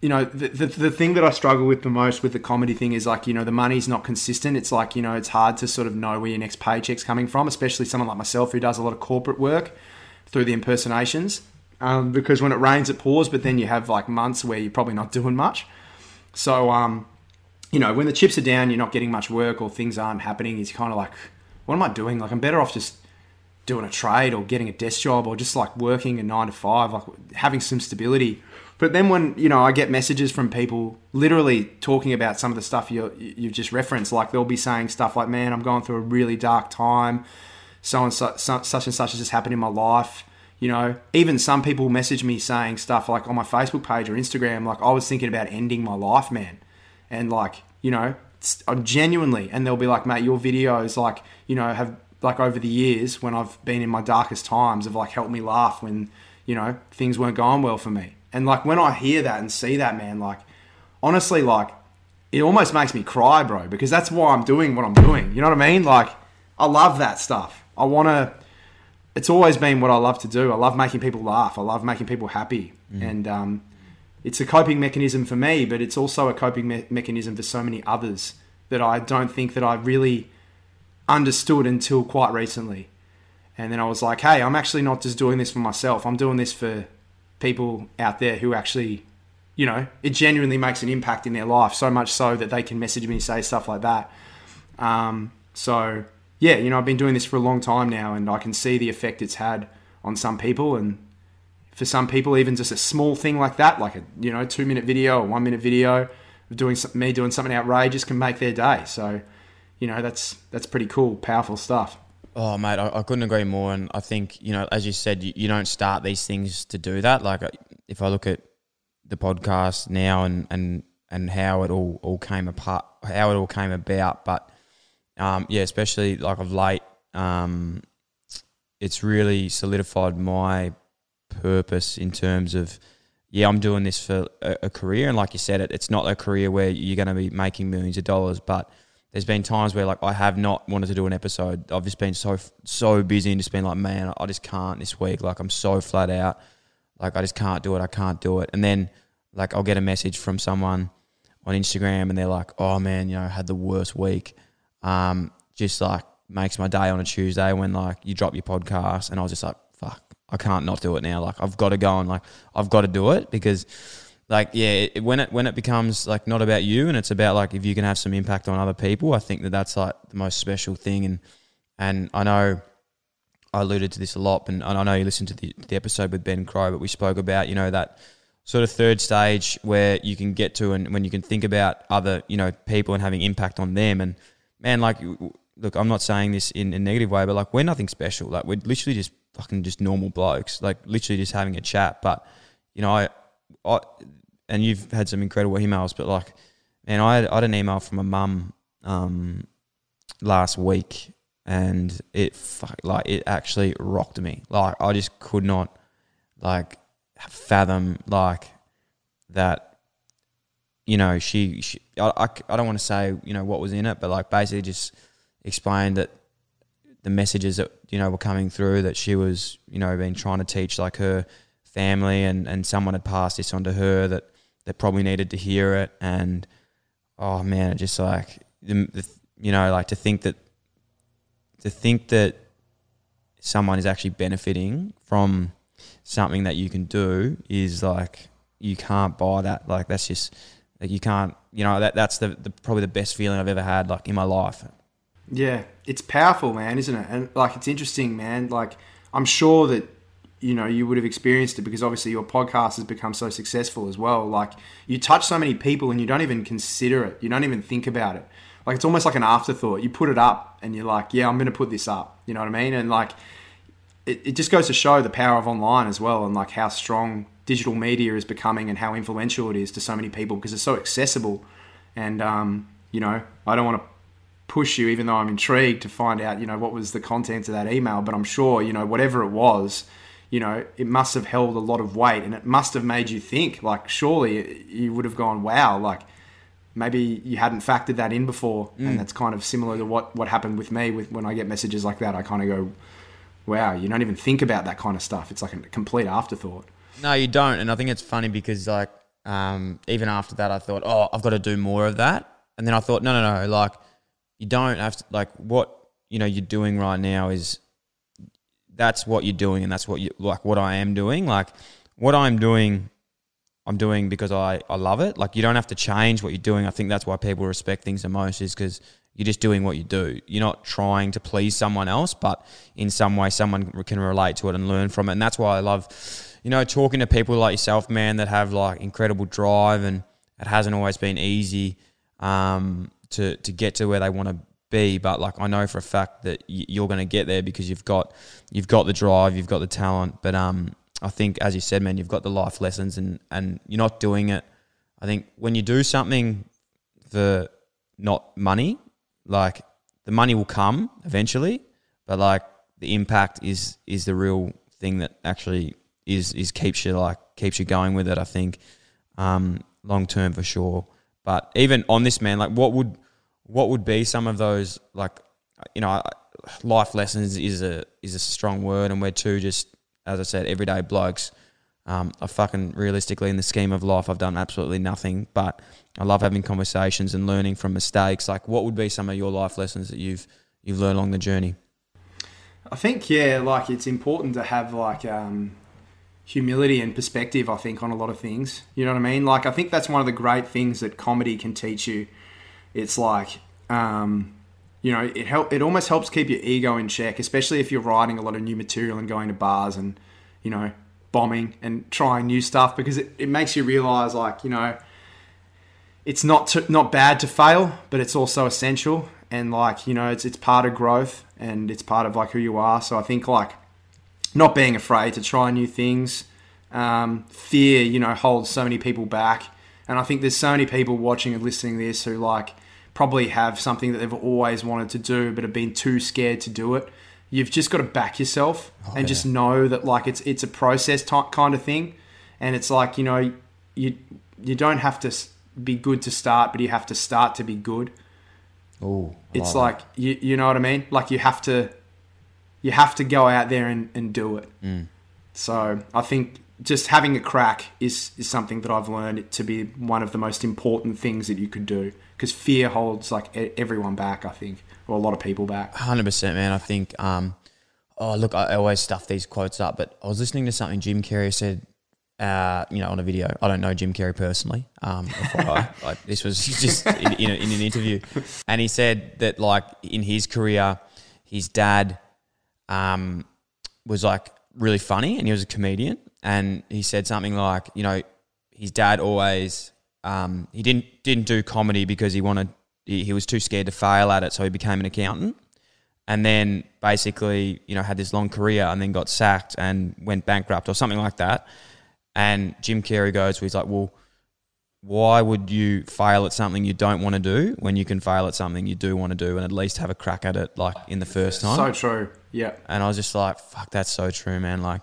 you know, the, the, the thing that I struggle with the most with the comedy thing is like, you know, the money's not consistent. It's like, you know, it's hard to sort of know where your next paycheck's coming from, especially someone like myself who does a lot of corporate work through the impersonations. Um, because when it rains, it pours, but then you have like months where you're probably not (laughs) doing much. So, um, you know, when the chips are down, you're not getting much work or things aren't happening. It's kind of like, what am I doing? Like, I'm better off just doing a trade or getting a desk job or just like working a nine to five, like having some stability But then when you know I get messages from people literally talking about some of the stuff you you've just referenced, like they'll be saying stuff like, "Man, I'm going through a really dark time. So and such, such and such has just happened in my life." You know, even some people message me saying stuff like on my Facebook page or Instagram, like I was thinking about ending my life, man, and like you know, I'm uh, genuinely, and they'll be like, "Mate, your videos like you know have like over the years when I've been in my darkest times have like helped me laugh when you know things weren't going well for me." And like when I hear that and see that, man, like honestly, like it almost makes me cry, bro, because that's why I'm doing what I'm doing. You know what I mean? Like I love that stuff. I want to. It's always been what I love to do. I love making people laugh. I love making people happy, mm. and um, it's a coping mechanism for me. But it's also a coping me- mechanism for so many others that I don't think that I really understood until quite recently. And then I was like, hey, I'm actually not just doing this for myself. I'm doing this for people out there who actually, you know, it genuinely makes an impact in their life. So much so that they can message me and say stuff like that. Um, so yeah, you know, I've been doing this for a long time now, and I can see the effect it's had on some people, and for some people, even just a small thing like that, like a you know two minute video or one minute video of doing me doing something outrageous, can make their day. So, you know, that's that's pretty cool, powerful stuff. Oh, mate, I, I, couldn't agree more. And I think, you know, as you said, you, you, don't start these things to do that. Like, uh, if I look at the podcast now and, and, and how it all, all came apart, how it all came about, but um, yeah, especially like of late, um, it's really solidified my purpose in terms of, yeah, I'm doing this for a, a career. And like you said, it, it's not a career where you're going to be making millions of dollars, but there's been times where like I have not wanted to do an episode. I've just been so so busy and just been like, man, I just can't this week. Like I'm so flat out. Like I just can't do it. I can't do it. And then like I'll get a message from someone on Instagram and they're like, oh man, you know, I had the worst week. Um, just like makes my day on a Tuesday when like you drop your podcast and I was just like, fuck, I can't not do it now. Like I've got to go and like I've got to do it because like yeah, it, when it when it becomes like not about you and it's about like if you can have some impact on other people, I think that that's like the most special thing. And and I know I alluded to this a lot, and, and I know you listened to the, the episode with Ben Crowe, but we spoke about you know that sort of third stage where you can get to and when you can think about other you know people and having impact on them. And man, like look, I'm not saying this in a negative way, but like we're nothing special. Like we're literally just fucking just normal blokes, like literally just having a chat. But you know, I, I and you've had some incredible emails, but like, man, I had, I had an email from a mum um, last week, and it like it actually rocked me. Like I just could not like fathom like that. You know, she, she I, I, I don't want to say you know what was in it, but like basically just explained that the messages that you know were coming through that she was you know been trying to teach like her family and and someone had passed this on to her that that probably needed to hear it. And oh man, it just like the, the, you know, like to think that to think that someone is actually benefiting from something that you can do is like you can't buy that. Like that's just like you can't. You know that that's the, the probably the best feeling I've ever had like in my life. Yeah, it's powerful, man, isn't it? And like it's interesting, man. Like I'm sure that you know you would have experienced it because obviously your podcast has become so successful as well. Like you touch so many people and you don't even consider it. You don't even think about it. Like it's almost like an afterthought. You put it up and you're like yeah i'm going to put this up. You know what i mean? And like it, it just goes to show the power of online as well and like how strong digital media is becoming and how influential it is to so many people because it's so accessible. And um, you know i don't want to push you even though i'm intrigued to find out you know what was the content of that email but i'm sure you know whatever it was you know, it must have held a lot of weight and it must have made you think, like, surely you would have gone, wow, like maybe you hadn't factored that in before. Mm. And that's kind of similar to what, what happened with me with when I get messages like that. I kind of go, wow, you don't even think about that kind of stuff. It's like a complete afterthought. No, you don't. And I think it's funny because, like, um, even after that, I thought, oh, I've got to do more of that. And then I thought, no, no, no, like, you don't have to, like, what, you know, you're doing right now is that's what you're doing and that's what you like what I am doing. Like what I'm doing I'm doing because I, I love it. Like you don't have to change what you're doing. I think that's why people respect things the most is because you're just doing what you do. You're not trying to please someone else, but in some way someone can relate to it and learn from it. And that's why I love you know, talking to people like yourself, man, that have like incredible drive and it hasn't always been easy um, to to get to where they want to be. But like I know for a fact that you're going to get there because you've got you've got the drive, you've got the talent. But um, I think as you said, man, you've got the life lessons and and you're not doing it. I think when you do something for not money, like the money will come eventually, but like the impact is is the real thing that actually is is keeps you like keeps you going with it. I think um, long term for sure. But even on this man, like what would what would be some of those like you know life lessons is a is a strong word, and we're two just as I said everyday blokes. Um, I fucking realistically in the scheme of life, I've done absolutely nothing, but I love having conversations and learning from mistakes. Like, what would be some of your life lessons that you've you've learned along the journey? I think yeah, like it's important to have like um, humility and perspective. I think on a lot of things. You know what I mean? Like I think that's one of the great things that comedy can teach you. It's like um, you know it help. It almost helps keep your ego in check, especially if you're writing a lot of new material and going to bars and you know bombing and trying new stuff because it, it makes you realize like you know it's not to, not bad to fail, but it's also essential and like you know it's it's part of growth and it's part of like who you are. So I think like not being afraid to try new things. Um, fear, you know, holds so many people back, and I think there's so many people watching and listening to this who like probably have something that they've always wanted to do but have been too scared to do it. You've just got to back yourself oh, and yeah. just know that like it's it's a process type kind of thing, and it's like you know you you don't have to be good to start, but you have to start to be good. Oh, it's like you you know what I mean. Like you have to you have to go out there and, and do it. Mm. So I think just having a crack is, is something that I've learned to be one of the most important things that you could do because fear holds like everyone back. I think, or a lot of people back. Hundred percent, man. I think. Um, oh, look, I always stuff these quotes up, but I was listening to something Jim Carrey said. Uh, you know, on a video. I don't know Jim Carrey personally. Um, I, (laughs) this was just in, in, a, in an interview, and he said that like in his career, his dad um, was like really funny, and he was a comedian, and he said something like, you know, his dad always um, he didn't didn't do comedy because he wanted he, he was too scared to fail at it, so he became an accountant, and then basically you know had this long career and then got sacked and went bankrupt or something like that. And Jim Carrey goes, he's like, well, why would you fail at something you don't want to do when you can fail at something you do want to do and at least have a crack at it like in the first time? So true. Yeah. And I was just like, fuck, that's so true, man. Like,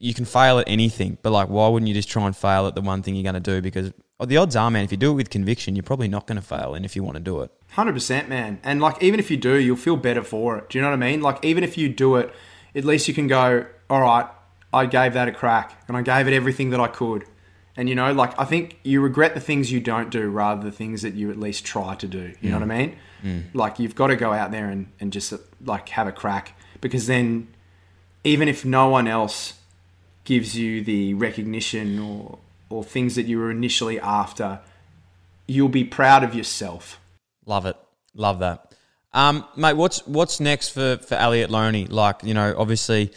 you can fail at anything, but like, why wouldn't you just try and fail at the one thing you're going to do? Because the odds are, man, if you do it with conviction, you're probably not going to fail. And if you want to do it, 100%, man. And like, even if you do, you'll feel better for it. Do you know what I mean? Like, even if you do it, at least you can go, all right, I gave that a crack and I gave it everything that I could. And you know, like I think you regret the things you don't do rather than the things that you at least try to do. You mm. know what I mean? Mm. Like you've got to go out there and, and just like have a crack because then even if no one else gives you the recognition or or things that you were initially after, you'll be proud of yourself. Love it. Love that. Um, mate, what's what's next for, for Elliot Loney? Like, you know, obviously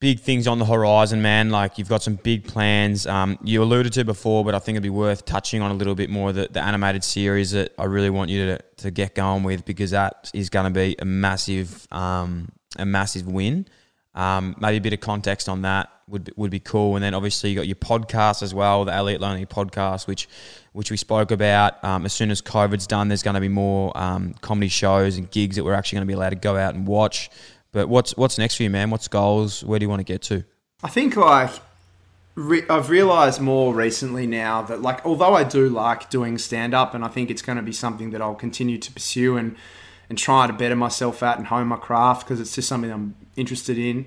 big things on the horizon, man. Like you've got some big plans. Um, you alluded to before, but I think it'd be worth touching on a little bit more the, the animated series that I really want you to, to get going with because that is going to be a massive um, a massive win. Um, maybe a bit of context on that would be, would be cool. And then obviously you got your podcast as well, the Elliot Loney podcast, which which we spoke about. Um, as soon as COVID's done, there's going to be more um, comedy shows and gigs that we're actually going to be allowed to go out and watch. But what's what's next for you, man? What's goals? Where do you want to get to? I think like re- I've realized more recently now that like although I do like doing stand up and I think it's going to be something that I'll continue to pursue and and try to better myself at and hone my craft because it's just something I'm interested in.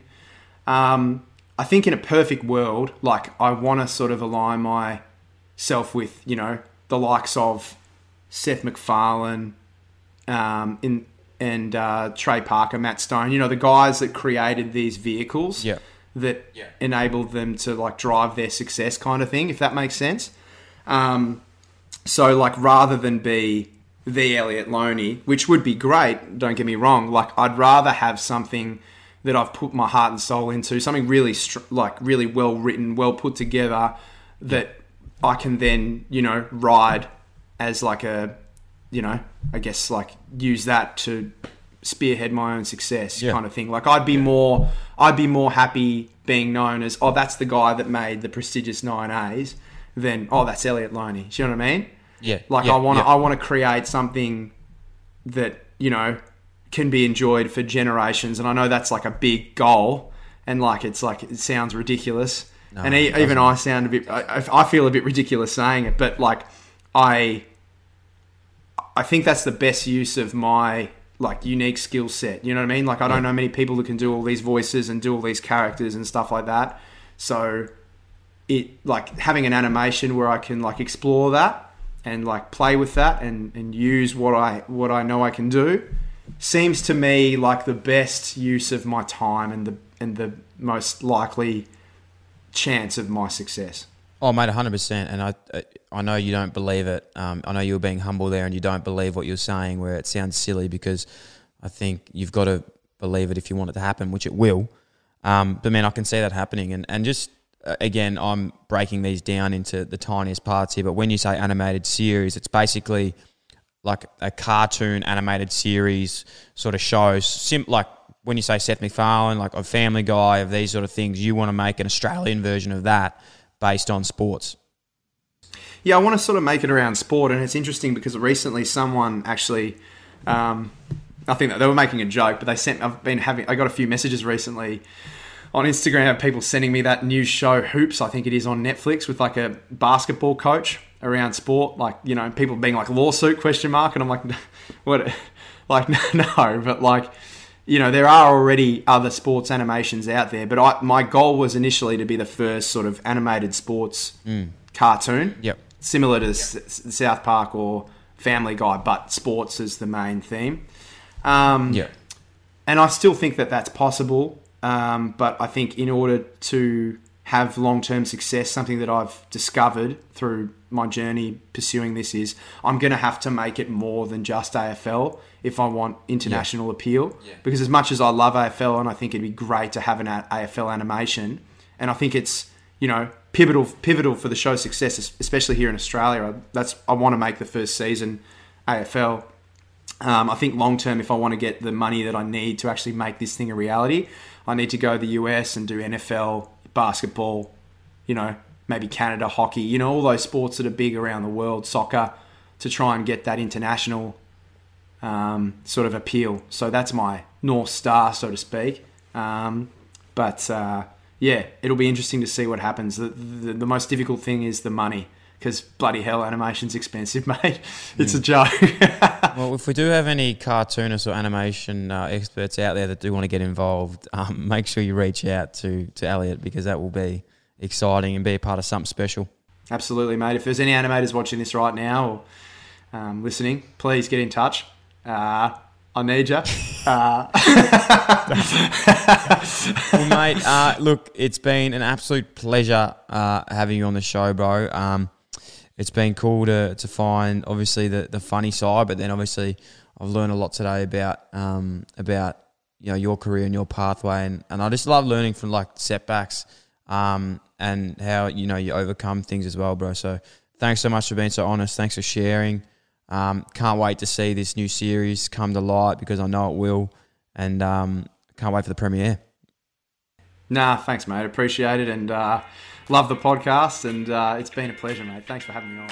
Um, I think in a perfect world, like I want to sort of align myself with you know the likes of Seth MacFarlane, um, in and uh, Trey Parker, Matt Stone, you know, the guys that created these vehicles yeah. that yeah. enabled them to like drive their success kind of thing, if that makes sense. Um, so like rather than be the Elliot Loney, which would be great, don't get me wrong, like I'd rather have something that I've put my heart and soul into, something really str- like really well written, well put together that I can then, you know, ride as like a, you know, I guess like use that to spearhead my own success Yeah. kind of thing. Like I'd be more, I'd be more happy being known as, oh, that's the guy that made the prestigious nine A's than, oh, that's Elliot Loney. Do you know what I mean? Yeah, Like yeah, I want to, yeah. I want to create something that you know can be enjoyed for generations, and I know that's like a big goal, and like it's like it sounds ridiculous, and e- even I sound a bit, I, I feel a bit ridiculous saying it, but like I, I think that's the best use of my like unique skill set. You know what I mean? Like I don't know many people that can do all these voices and do all these characters and stuff like that. So it like having an animation where I can like explore that and like play with that and, and use what I what I know I can do seems to me like the best use of my time and the and the most likely chance of my success. Oh, mate, hundred percent. And I, I know you don't believe it. Um, I know you were being humble there, and you don't believe what you're saying, where it sounds silly because I think you've got to believe it if you want it to happen, which it will. Um, but man, I can see that happening, and and just uh, again, I'm breaking these down into the tiniest parts here. But when you say animated series, it's basically like a cartoon animated series sort of shows. Sim- like when you say Seth MacFarlane, like a Family Guy, of these sort of things, you want to make an Australian version of that based on sports. Yeah, I want to sort of make it around sport, and it's interesting because recently someone actually, um, I think they were making a joke, but they sent. I've been having. I got a few messages recently on Instagram of people sending me that new show Hoops. I think it is on Netflix with like a basketball coach around sport, like you know, people being like lawsuit question mark, and I'm like, (laughs) what? Like (laughs) no, but like. You know, there are already other sports animations out there, but I, my goal was initially to be the first sort of animated sports cartoon Yep. similar to S- S- South Park or Family Guy, but sports is the main theme. Um, Yeah. and I still think that that's possible. Um, but I think in order to have long term success, something that I've discovered through my journey pursuing this is I'm going to have to make it more than just AFL if I want international appeal. Because as much as I love AFL and I think it'd be great to have an AFL animation, and I think it's you know pivotal pivotal for the show's success, especially here in Australia. I- That's I want to make the first season AFL. Um, I think long term, if I want to get the money that I need to actually make this thing a reality, I need to go to the US and do NFL, basketball, you know, maybe Canada hockey, you know, all those sports that are big around the world, soccer, to try and get that international um, sort of appeal. So that's my north star, so to speak. Um, but uh, yeah, it'll be interesting to see what happens. The, the, the most difficult thing is the money. Because bloody hell, animation's expensive, (laughs) mate. It's a joke. (laughs) Well, if we do have any cartoonists or animation uh, experts out there that do want to get involved, (laughs) um, make sure you reach out to, to Elliot because that will be exciting and be a part of something special. Absolutely, mate. If there's any animators watching this right now or um, listening, please get in touch. Uh, I need you. Uh, Well, mate, uh, look, it's been an absolute pleasure uh, having you on the show, bro. Um, it's been cool to, to find obviously the, the funny side, but then obviously I've learned a lot today about um, about you know your career and your pathway, and, and I just love learning from like setbacks um, and how you know you overcome things as well, bro. So thanks so much for being so honest. Thanks for sharing. Um, can't wait to see this new series come to light because I know it will, and um, can't wait for the premiere. nah, thanks, mate. Appreciate it and uh, love the podcast. And uh, it's been a pleasure, mate. Thanks for having me on.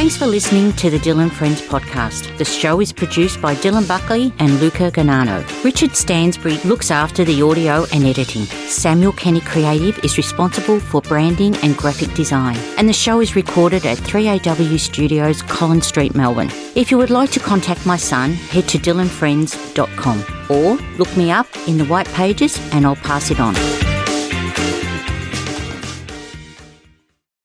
Thanks for listening to the Dyl & Friends podcast. The show is produced by Dylan Buckley and Luca Ganano. Richard Stansbury looks after the audio and editing. Samuel Kenny Creative is responsible for branding and graphic design. And the show is recorded at 3AW Studios, Collins Street, Melbourne. If you would like to contact my son, head to dylanfriends.com or look me up in the white pages and I'll pass it on.